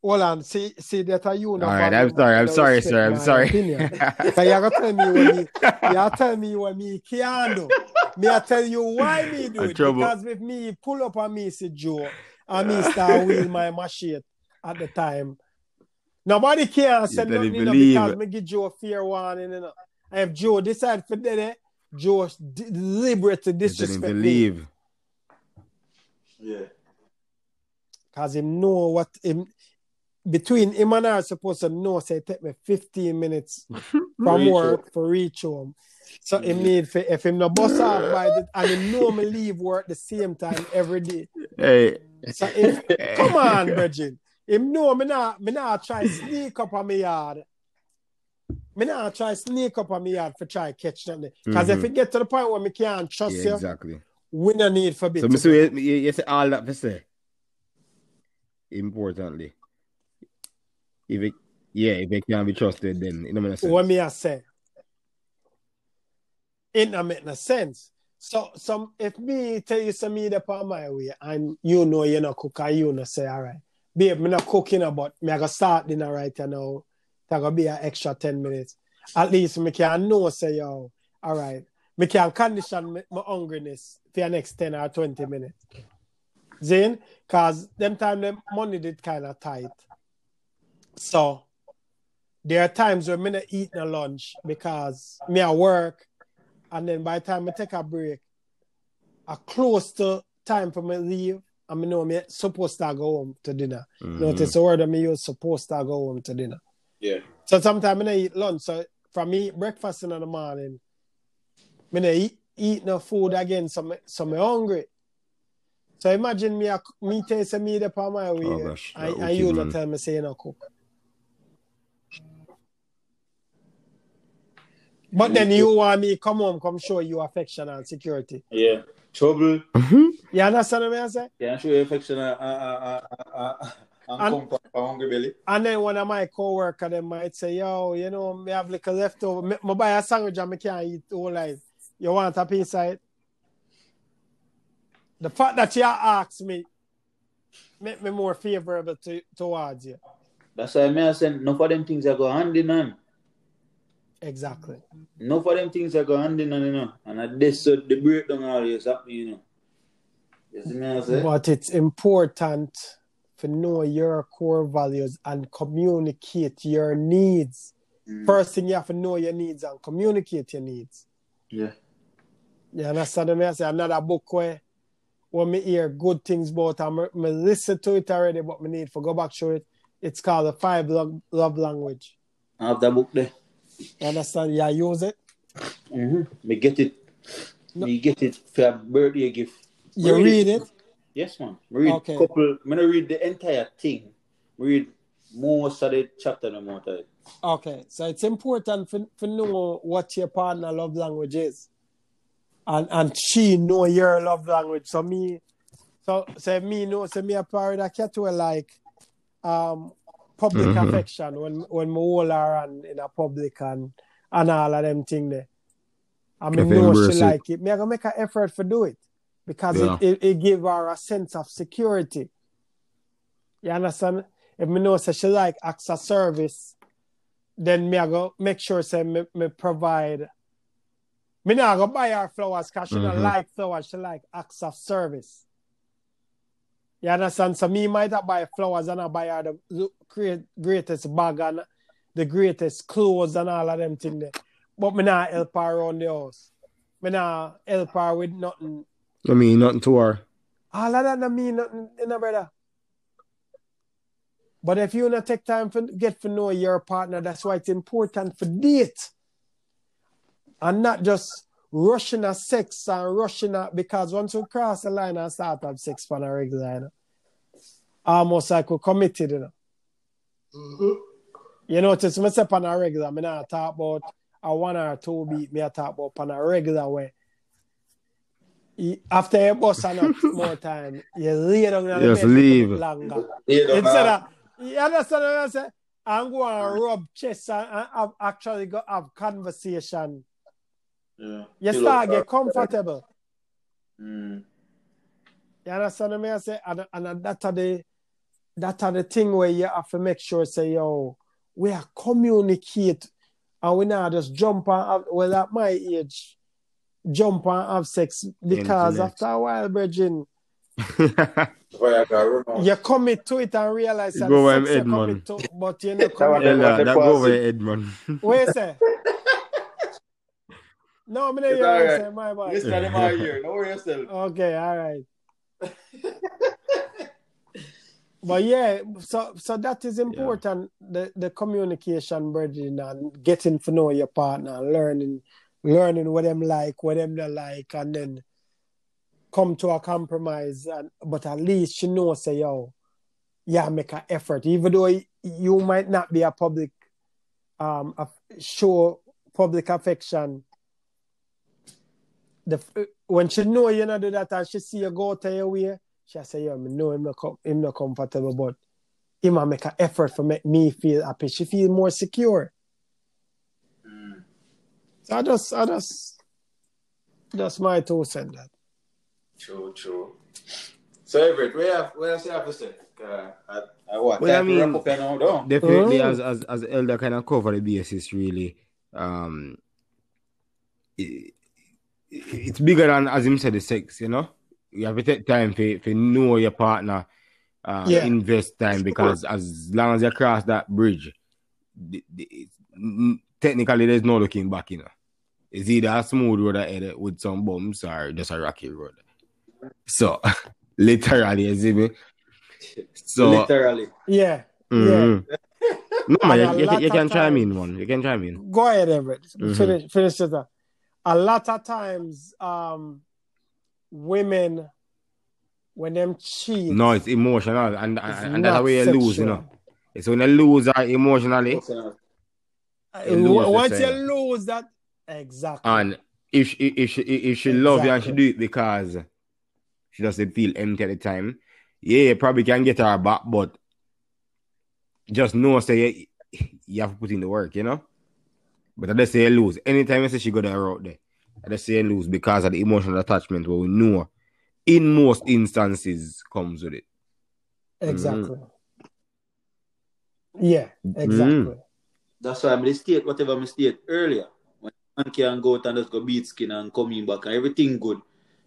[SPEAKER 3] Hold on, see, see that are you.
[SPEAKER 2] All right, I'm sorry, I'm sorry, sir. I'm sorry.
[SPEAKER 3] So you gotta tell me what me, you gotta tell me what me can do. Me I tell you why me do it. Because if me pull up on me see Joe and me start wheel my machine at the time. Nobody can say
[SPEAKER 2] You tell him
[SPEAKER 3] nothing you know,
[SPEAKER 2] believe
[SPEAKER 3] because
[SPEAKER 2] it.
[SPEAKER 3] me give Joe a fair warning. You know. And if Joe decide for that, eh, Joe deliberately
[SPEAKER 2] You tell him to
[SPEAKER 3] disrespect me.
[SPEAKER 2] leave.
[SPEAKER 1] Yeah.
[SPEAKER 3] Cause him know what him between him and I supposed to know say it take me 15 minutes from
[SPEAKER 1] Reach
[SPEAKER 3] work for reach home. So him need for if him no bus off by the and him know me leave work the same time every day.
[SPEAKER 2] Hey,
[SPEAKER 3] So if come on, Virgin. Him know me not me not try sneak up on me yard. Me not try sneak up on me yard for try catch nothing. Because if
[SPEAKER 2] Mhm.
[SPEAKER 3] it get to the point where me can't trust
[SPEAKER 2] Yeah,
[SPEAKER 3] you,
[SPEAKER 2] exactly.
[SPEAKER 3] we no need for bit.
[SPEAKER 2] So, Mr. You, you, you say all that for say. Importantly. If it, yeah, if it can't be trusted, then it don't make no sense.
[SPEAKER 3] what me I say. It not make no sense. So some if me tell you some me the on my way and you know you not cook and you not say all right. Babe, me not cooking uh, about me I go start dinner right now. That gonna be an extra 10 minutes. At least me can know say yo, all right. Me can condition me, my hungriness for the next 10 or 20 minutes. Zane, cause them time them money did kind of tight. So there are times when me not eat no lunch because me at work and then by the time I take a break, I close to time for me leave and me know me supposed to go home to dinner.
[SPEAKER 2] Mhm.
[SPEAKER 3] Notice the word of me use supposed to go home to dinner.
[SPEAKER 1] Yeah.
[SPEAKER 3] So sometimes I don't eat lunch. So from me eat breakfast in the morning, me not eat, eat no food again, so me, so me hungry. So imagine me a, me tell say me the on my way,
[SPEAKER 2] Oh, gosh,
[SPEAKER 3] and,
[SPEAKER 2] that
[SPEAKER 3] and you
[SPEAKER 2] wicked,
[SPEAKER 3] not tell me say you no cook. But then you want me come home, come show you affection and security.
[SPEAKER 1] Yeah. Trouble. Mm-hmm.
[SPEAKER 3] You understand what I say?
[SPEAKER 1] Can show you affection and, and, and, and, and
[SPEAKER 3] And-
[SPEAKER 1] comfort for hungry belly.
[SPEAKER 3] And then one of my co-worker them might say, yo, you know, me have little leftover. Me, me buy a sandwich and me can't eat all life. You want a piece of it? The fact that you ask me make me more favorable to, towards you.
[SPEAKER 1] That's why me I say enough of them things are go hand in hand.
[SPEAKER 3] Exactly.
[SPEAKER 1] Enough of them things are go hand in hand, you know. And at this so the breakdown always happen, you know. You see me I say?
[SPEAKER 3] But it's important to know your core values and communicate your needs.
[SPEAKER 1] Mm.
[SPEAKER 3] First thing you have to know your needs and communicate your needs.
[SPEAKER 1] Yeah.
[SPEAKER 3] You understand me? I say another book where when me hear good things about and me, me listen to it already, but me need to go back to it. It's called the five love, love language.
[SPEAKER 1] I have that book there.
[SPEAKER 3] You understand? Yeah, use it.
[SPEAKER 1] Mm-hmm. Me get it.
[SPEAKER 3] No.
[SPEAKER 1] Me get it for a birthday gift.
[SPEAKER 3] You
[SPEAKER 1] Read
[SPEAKER 3] read
[SPEAKER 1] it.
[SPEAKER 3] it.
[SPEAKER 1] Yes, man. Me read
[SPEAKER 3] Okay.
[SPEAKER 1] couple. Me not read the entire thing. Me read most of the chapter no more time.
[SPEAKER 3] Okay, so it's important for, for know what your partner love language is, and and she know your love language. So me, so say me know, say me a parent a cat like um public
[SPEAKER 2] Mhm.
[SPEAKER 3] affection when when hold her and in a public and and all of them thing there. I mean, know she
[SPEAKER 2] it.
[SPEAKER 3] like it. Me I gonna make an effort for do it because
[SPEAKER 2] Yeah.
[SPEAKER 3] it, it it give her a sense of security. You understand? If me know say she like acts of service, then me I go make sure say me, me provide. Me not go buy her flowers because she don't
[SPEAKER 2] Mhm.
[SPEAKER 3] like flowers. She like acts of service. You understand? So me might have buy flowers and I buy her the great, greatest bag and the greatest clothes and all of them things there. But me not help her around the house. Me not help her with nothing.
[SPEAKER 2] I mean, nothing to her.
[SPEAKER 3] All of that don't mean nothing, you know, brother. But if you not take time to get to know your partner, that's why it's important for date. And not just rushing at sex and rushing at because once you cross the line and start have sex for a regular, you know, almost like we're committed, you know. You know, it's me say on a regular, I not talk about a one or two beat, me I talk about on a regular way. You- After you bust enough more time, you lay down on the
[SPEAKER 2] Yes,
[SPEAKER 3] bed for a bit
[SPEAKER 2] leave.
[SPEAKER 3] longer.
[SPEAKER 1] Yeah,
[SPEAKER 3] Instead
[SPEAKER 1] know.
[SPEAKER 3] of, you understand what I say? I'm going to rub chest and, and have, actually go have conversation.
[SPEAKER 1] Yeah.
[SPEAKER 3] You
[SPEAKER 1] Chill
[SPEAKER 3] start get comfortable.
[SPEAKER 1] Mm.
[SPEAKER 3] You understand what I say? And, and that are the that are the thing where you have to make sure say, yo, we are communicate and we now just jump and have, well at my age, jump and have sex because
[SPEAKER 2] Internet.
[SPEAKER 3] after a while, Virgin, you commit to it and realize that
[SPEAKER 2] Go
[SPEAKER 3] the
[SPEAKER 2] over
[SPEAKER 3] sex you
[SPEAKER 2] Edmond.
[SPEAKER 3] commit to, but you know
[SPEAKER 1] That one
[SPEAKER 3] commit.
[SPEAKER 2] Yeah,
[SPEAKER 1] Yeah,
[SPEAKER 2] that, that go over
[SPEAKER 1] pause
[SPEAKER 2] your head, man.
[SPEAKER 3] What you say? No, I'm not
[SPEAKER 1] It's
[SPEAKER 3] hear
[SPEAKER 1] all
[SPEAKER 3] you
[SPEAKER 1] right.
[SPEAKER 3] say, my boy.
[SPEAKER 1] Listen to them all here. Don't worry yourself.
[SPEAKER 3] Okay, all right. but yeah, so so that is important. The the communication, brethren, and getting to know your partner, learning learning what them like, what them not like, and then come to a compromise, and, but at least she knows, say, yo, yeah, make an effort, even though you might not be a public, um, a show public affection. The when she know you not do that and she see you go to your way, she say, yo, me know him not, com- him not comfortable, but him a make an effort for make me feel happy. She feel more secure.
[SPEAKER 1] Mm.
[SPEAKER 3] So I just, I just, that's my two cents. That.
[SPEAKER 1] True, true. So Everett, where have where else you have to say? Uh, I, I what?
[SPEAKER 2] Well, I
[SPEAKER 1] Time to
[SPEAKER 2] mean-
[SPEAKER 1] wrap up here now, don't?
[SPEAKER 2] Definitely,
[SPEAKER 3] Oh.
[SPEAKER 2] as as as Elder kind of cover the basis, really. Um, it, it's bigger than as him said the sex, you know. You have to take time for for know your partner, uh,
[SPEAKER 3] Yeah.
[SPEAKER 2] invest time because as long as you cross that bridge, the, the, it's, technically there's no looking back, you know. It's either a smooth road ahead with some bumps or just a rocky road. So, literally, you see me. So,
[SPEAKER 1] Literally.
[SPEAKER 3] Yeah,
[SPEAKER 2] mhm. no man, you, you, you can chime
[SPEAKER 3] times-
[SPEAKER 2] in, one. You can chime in.
[SPEAKER 3] go ahead, Everett.
[SPEAKER 2] Mhm.
[SPEAKER 3] Finish, finish it. up. A lot of times, um, women when them cheat,
[SPEAKER 2] No, it's emotional, and
[SPEAKER 3] it's
[SPEAKER 2] and, that's how you lose, you know. It's when you lose uh, emotionally,
[SPEAKER 3] Uh,
[SPEAKER 2] You lose
[SPEAKER 3] Once you lose that, exactly.
[SPEAKER 2] and if she if she if she love you and she do it because she doesn't feel empty at the time, yeah, you probably can get her back, but just know say you have to put in the work, you know. But I just say you lose. Anytime I say she got that route there, I just say you lose because of the emotional attachment where we know in most instances comes with it.
[SPEAKER 3] exactly.
[SPEAKER 2] Mm-hmm.
[SPEAKER 3] Yeah, exactly.
[SPEAKER 1] That's why I'm the state, whatever I state earlier. When man can go out and just go beat skin and coming back and everything good.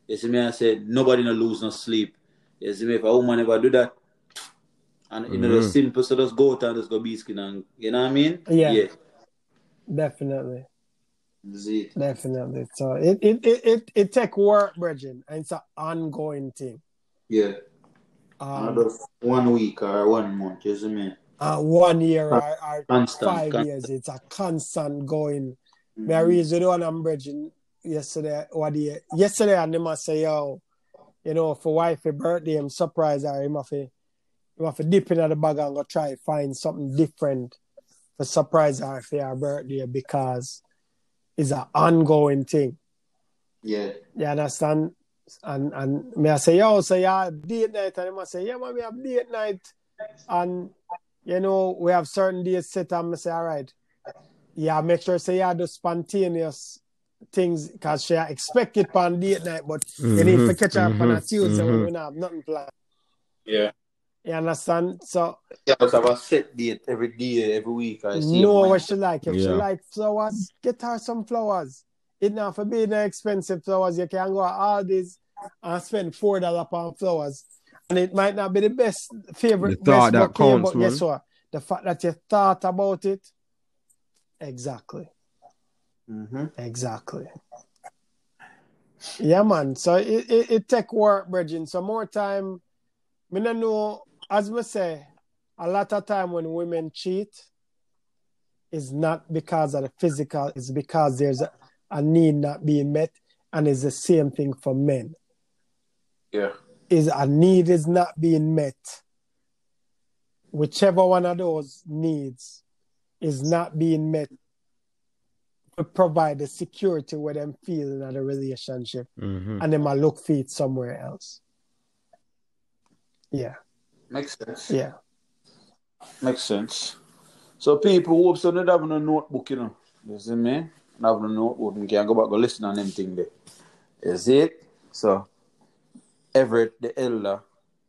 [SPEAKER 1] You see me, I said nobody no lose no sleep. You see me, if a woman ever do that, and you know,
[SPEAKER 2] Mhm.
[SPEAKER 1] the simple, so just go out and just go beat skin and you know what I mean?
[SPEAKER 3] Yeah.
[SPEAKER 1] Yeah.
[SPEAKER 3] Definitely,
[SPEAKER 1] it.
[SPEAKER 3] definitely. So it it it it, it take work, Bridget, and it's an ongoing thing.
[SPEAKER 1] Yeah.
[SPEAKER 3] Um,
[SPEAKER 1] Another one week or one month, you see me?
[SPEAKER 3] uh, one year or, or
[SPEAKER 1] Constant.
[SPEAKER 3] five
[SPEAKER 1] constant.
[SPEAKER 3] years. It's a constant going.
[SPEAKER 1] Mhm.
[SPEAKER 3] Me I read the one I'm bridging yesterday. What the yesterday and them a say yo, you know, for wifey birthday, I'm surprised. Him have to, him have to dip in the bag and go try to find something different to surprise her for her birthday because it's an ongoing thing.
[SPEAKER 1] Yeah.
[SPEAKER 3] You understand? And and me I say, yo, so yeah, date night, and him I say, yeah, man, we have date night, and you know, we have certain days set, and I say, all right, yeah, make sure say yeah, the spontaneous things because she expect it on date night, but you need to
[SPEAKER 2] Mhm,
[SPEAKER 3] catch her up on a
[SPEAKER 2] mhm,
[SPEAKER 3] Tuesday when
[SPEAKER 2] mhm.
[SPEAKER 3] we don't have nothing planned.
[SPEAKER 1] Yeah.
[SPEAKER 3] You understand? So
[SPEAKER 1] Yeah, just have a set date every day, every week. I see.
[SPEAKER 3] know what she like. If she
[SPEAKER 2] Yeah.
[SPEAKER 3] like flowers, get her some flowers. It not for being expensive flowers. You can go all Aldi's and spend four dollars on flowers. And it might not be the best favorite
[SPEAKER 2] The thought
[SPEAKER 3] best
[SPEAKER 2] that
[SPEAKER 3] bouquet,
[SPEAKER 2] counts,
[SPEAKER 3] but guess what? The fact that you thought about it. Exactly.
[SPEAKER 1] Mhm.
[SPEAKER 3] Exactly. Yeah, man. So it, it, it take work, Bridging. So more time. Me no know, as we say, a lot of time when women cheat, is not because of the physical, it's because there's a, a need not being met, and it's the same thing for men.
[SPEAKER 1] Yeah.
[SPEAKER 3] Is a need is not being met. Whichever one of those needs is not being met to provide the security where them feel in a relationship
[SPEAKER 2] Mhm.
[SPEAKER 3] and them a look for it somewhere else. Yeah,
[SPEAKER 1] Makes sense.
[SPEAKER 3] yeah.
[SPEAKER 1] Makes sense. So people who so not having a notebook, you know. You see me? Not having a notebook, you can go back and listen on them thing there. You see it? So Everett the elder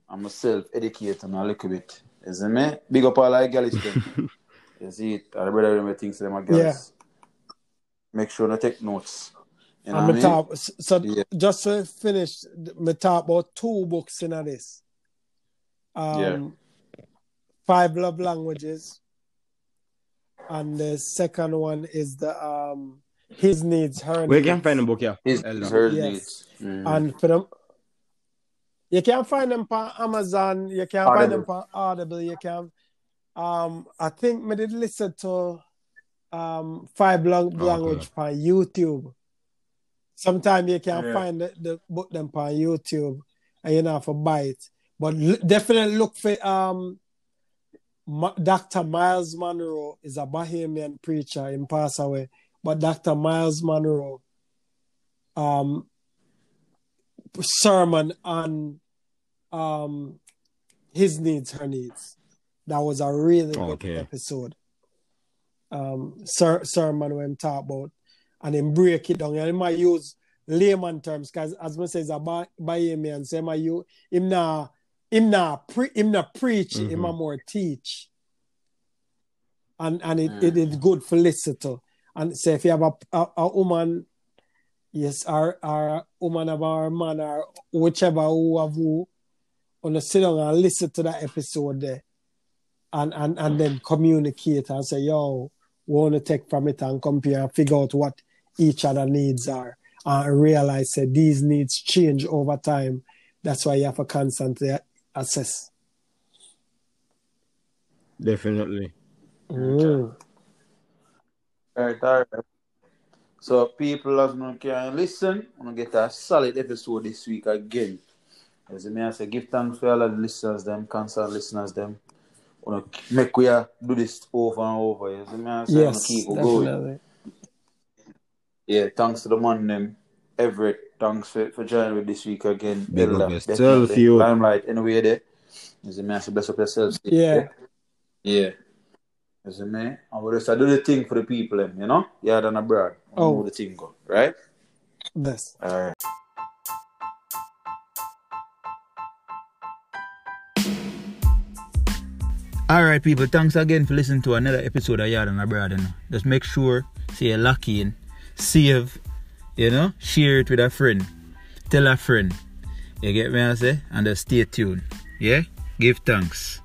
[SPEAKER 1] and myself educate them a little bit. You see me? Big up all our girls them. you see it? And the brother them thinks them are girls.
[SPEAKER 3] Yeah.
[SPEAKER 1] Make sure to take notes. You know
[SPEAKER 3] and
[SPEAKER 1] what I
[SPEAKER 3] me
[SPEAKER 1] mean?
[SPEAKER 3] talk, so
[SPEAKER 1] Yeah.
[SPEAKER 3] just to finish, me talk about two books in this. Um, Five Love Languages. And the second one is the um His Needs, Her
[SPEAKER 2] Where
[SPEAKER 3] Needs.
[SPEAKER 2] can find the book, yeah?
[SPEAKER 1] His,
[SPEAKER 2] Elder.
[SPEAKER 1] her
[SPEAKER 3] Yes.
[SPEAKER 1] needs. Mhm.
[SPEAKER 3] And for them, you can find them on Amazon. You can
[SPEAKER 1] Audible.
[SPEAKER 3] find them on Audible. You can. Um, I think me did listen to um five lang-
[SPEAKER 2] Okay.
[SPEAKER 3] language on YouTube. Sometimes you can
[SPEAKER 1] Yeah.
[SPEAKER 3] find the, the book them on YouTube and you know for buy it. But l- definitely look for um Ma- Dr. Myles Munroe is a Bahamian preacher in pass away. But Dr. Myles Munroe um sermon on um his needs, her needs. That was a really good
[SPEAKER 2] Okay.
[SPEAKER 3] episode. Um ser- sermon when talk about and then break it down. And he might use layman terms because as I say, it's a Bahamian, so he might use him na him na pre him na preach, him
[SPEAKER 2] Mhm.
[SPEAKER 3] a more teach. And and it,
[SPEAKER 1] Mm.
[SPEAKER 3] it is good for listen to. And say if you have a, a, a woman, yes, or or woman of our man or whichever who have who on sit down and listen to that episode there and and and then communicate and say, yo, we want to take from it and compare and figure out what each other needs are and realize that these needs change over time. That's why you have to constantly assess.
[SPEAKER 2] Definitely.
[SPEAKER 3] Mm.
[SPEAKER 1] Right, all right. So people as no can listen, I'm gonna get a solid episode this week again. As me I say, give thanks for all the listeners, them constant listeners, them. Wanna make we uh, do this over and over. As me I say,
[SPEAKER 3] Yes,
[SPEAKER 1] keep it going. Yeah, thanks to the man them. Everett, thanks for, for joining with this week again.
[SPEAKER 2] Big up
[SPEAKER 1] Elder,
[SPEAKER 2] yourself,
[SPEAKER 1] definitely.
[SPEAKER 2] you.
[SPEAKER 1] Limelite, anyway there. As me I say, bless up yourself.
[SPEAKER 3] Yeah.
[SPEAKER 1] Yeah. As a man, and we just do the thing for the people, them, you know? Yeah, than abroad.
[SPEAKER 3] Oh.
[SPEAKER 1] Know the thing go, right?
[SPEAKER 3] This.
[SPEAKER 1] Alright.
[SPEAKER 5] All right, people. Thanks again for listening to another episode of Yaad and Abroad. You know. Just make sure, say you're lucky in, save, you know, share it with a friend, tell a friend. You get me? I say, and just stay tuned. Yeah. Give thanks.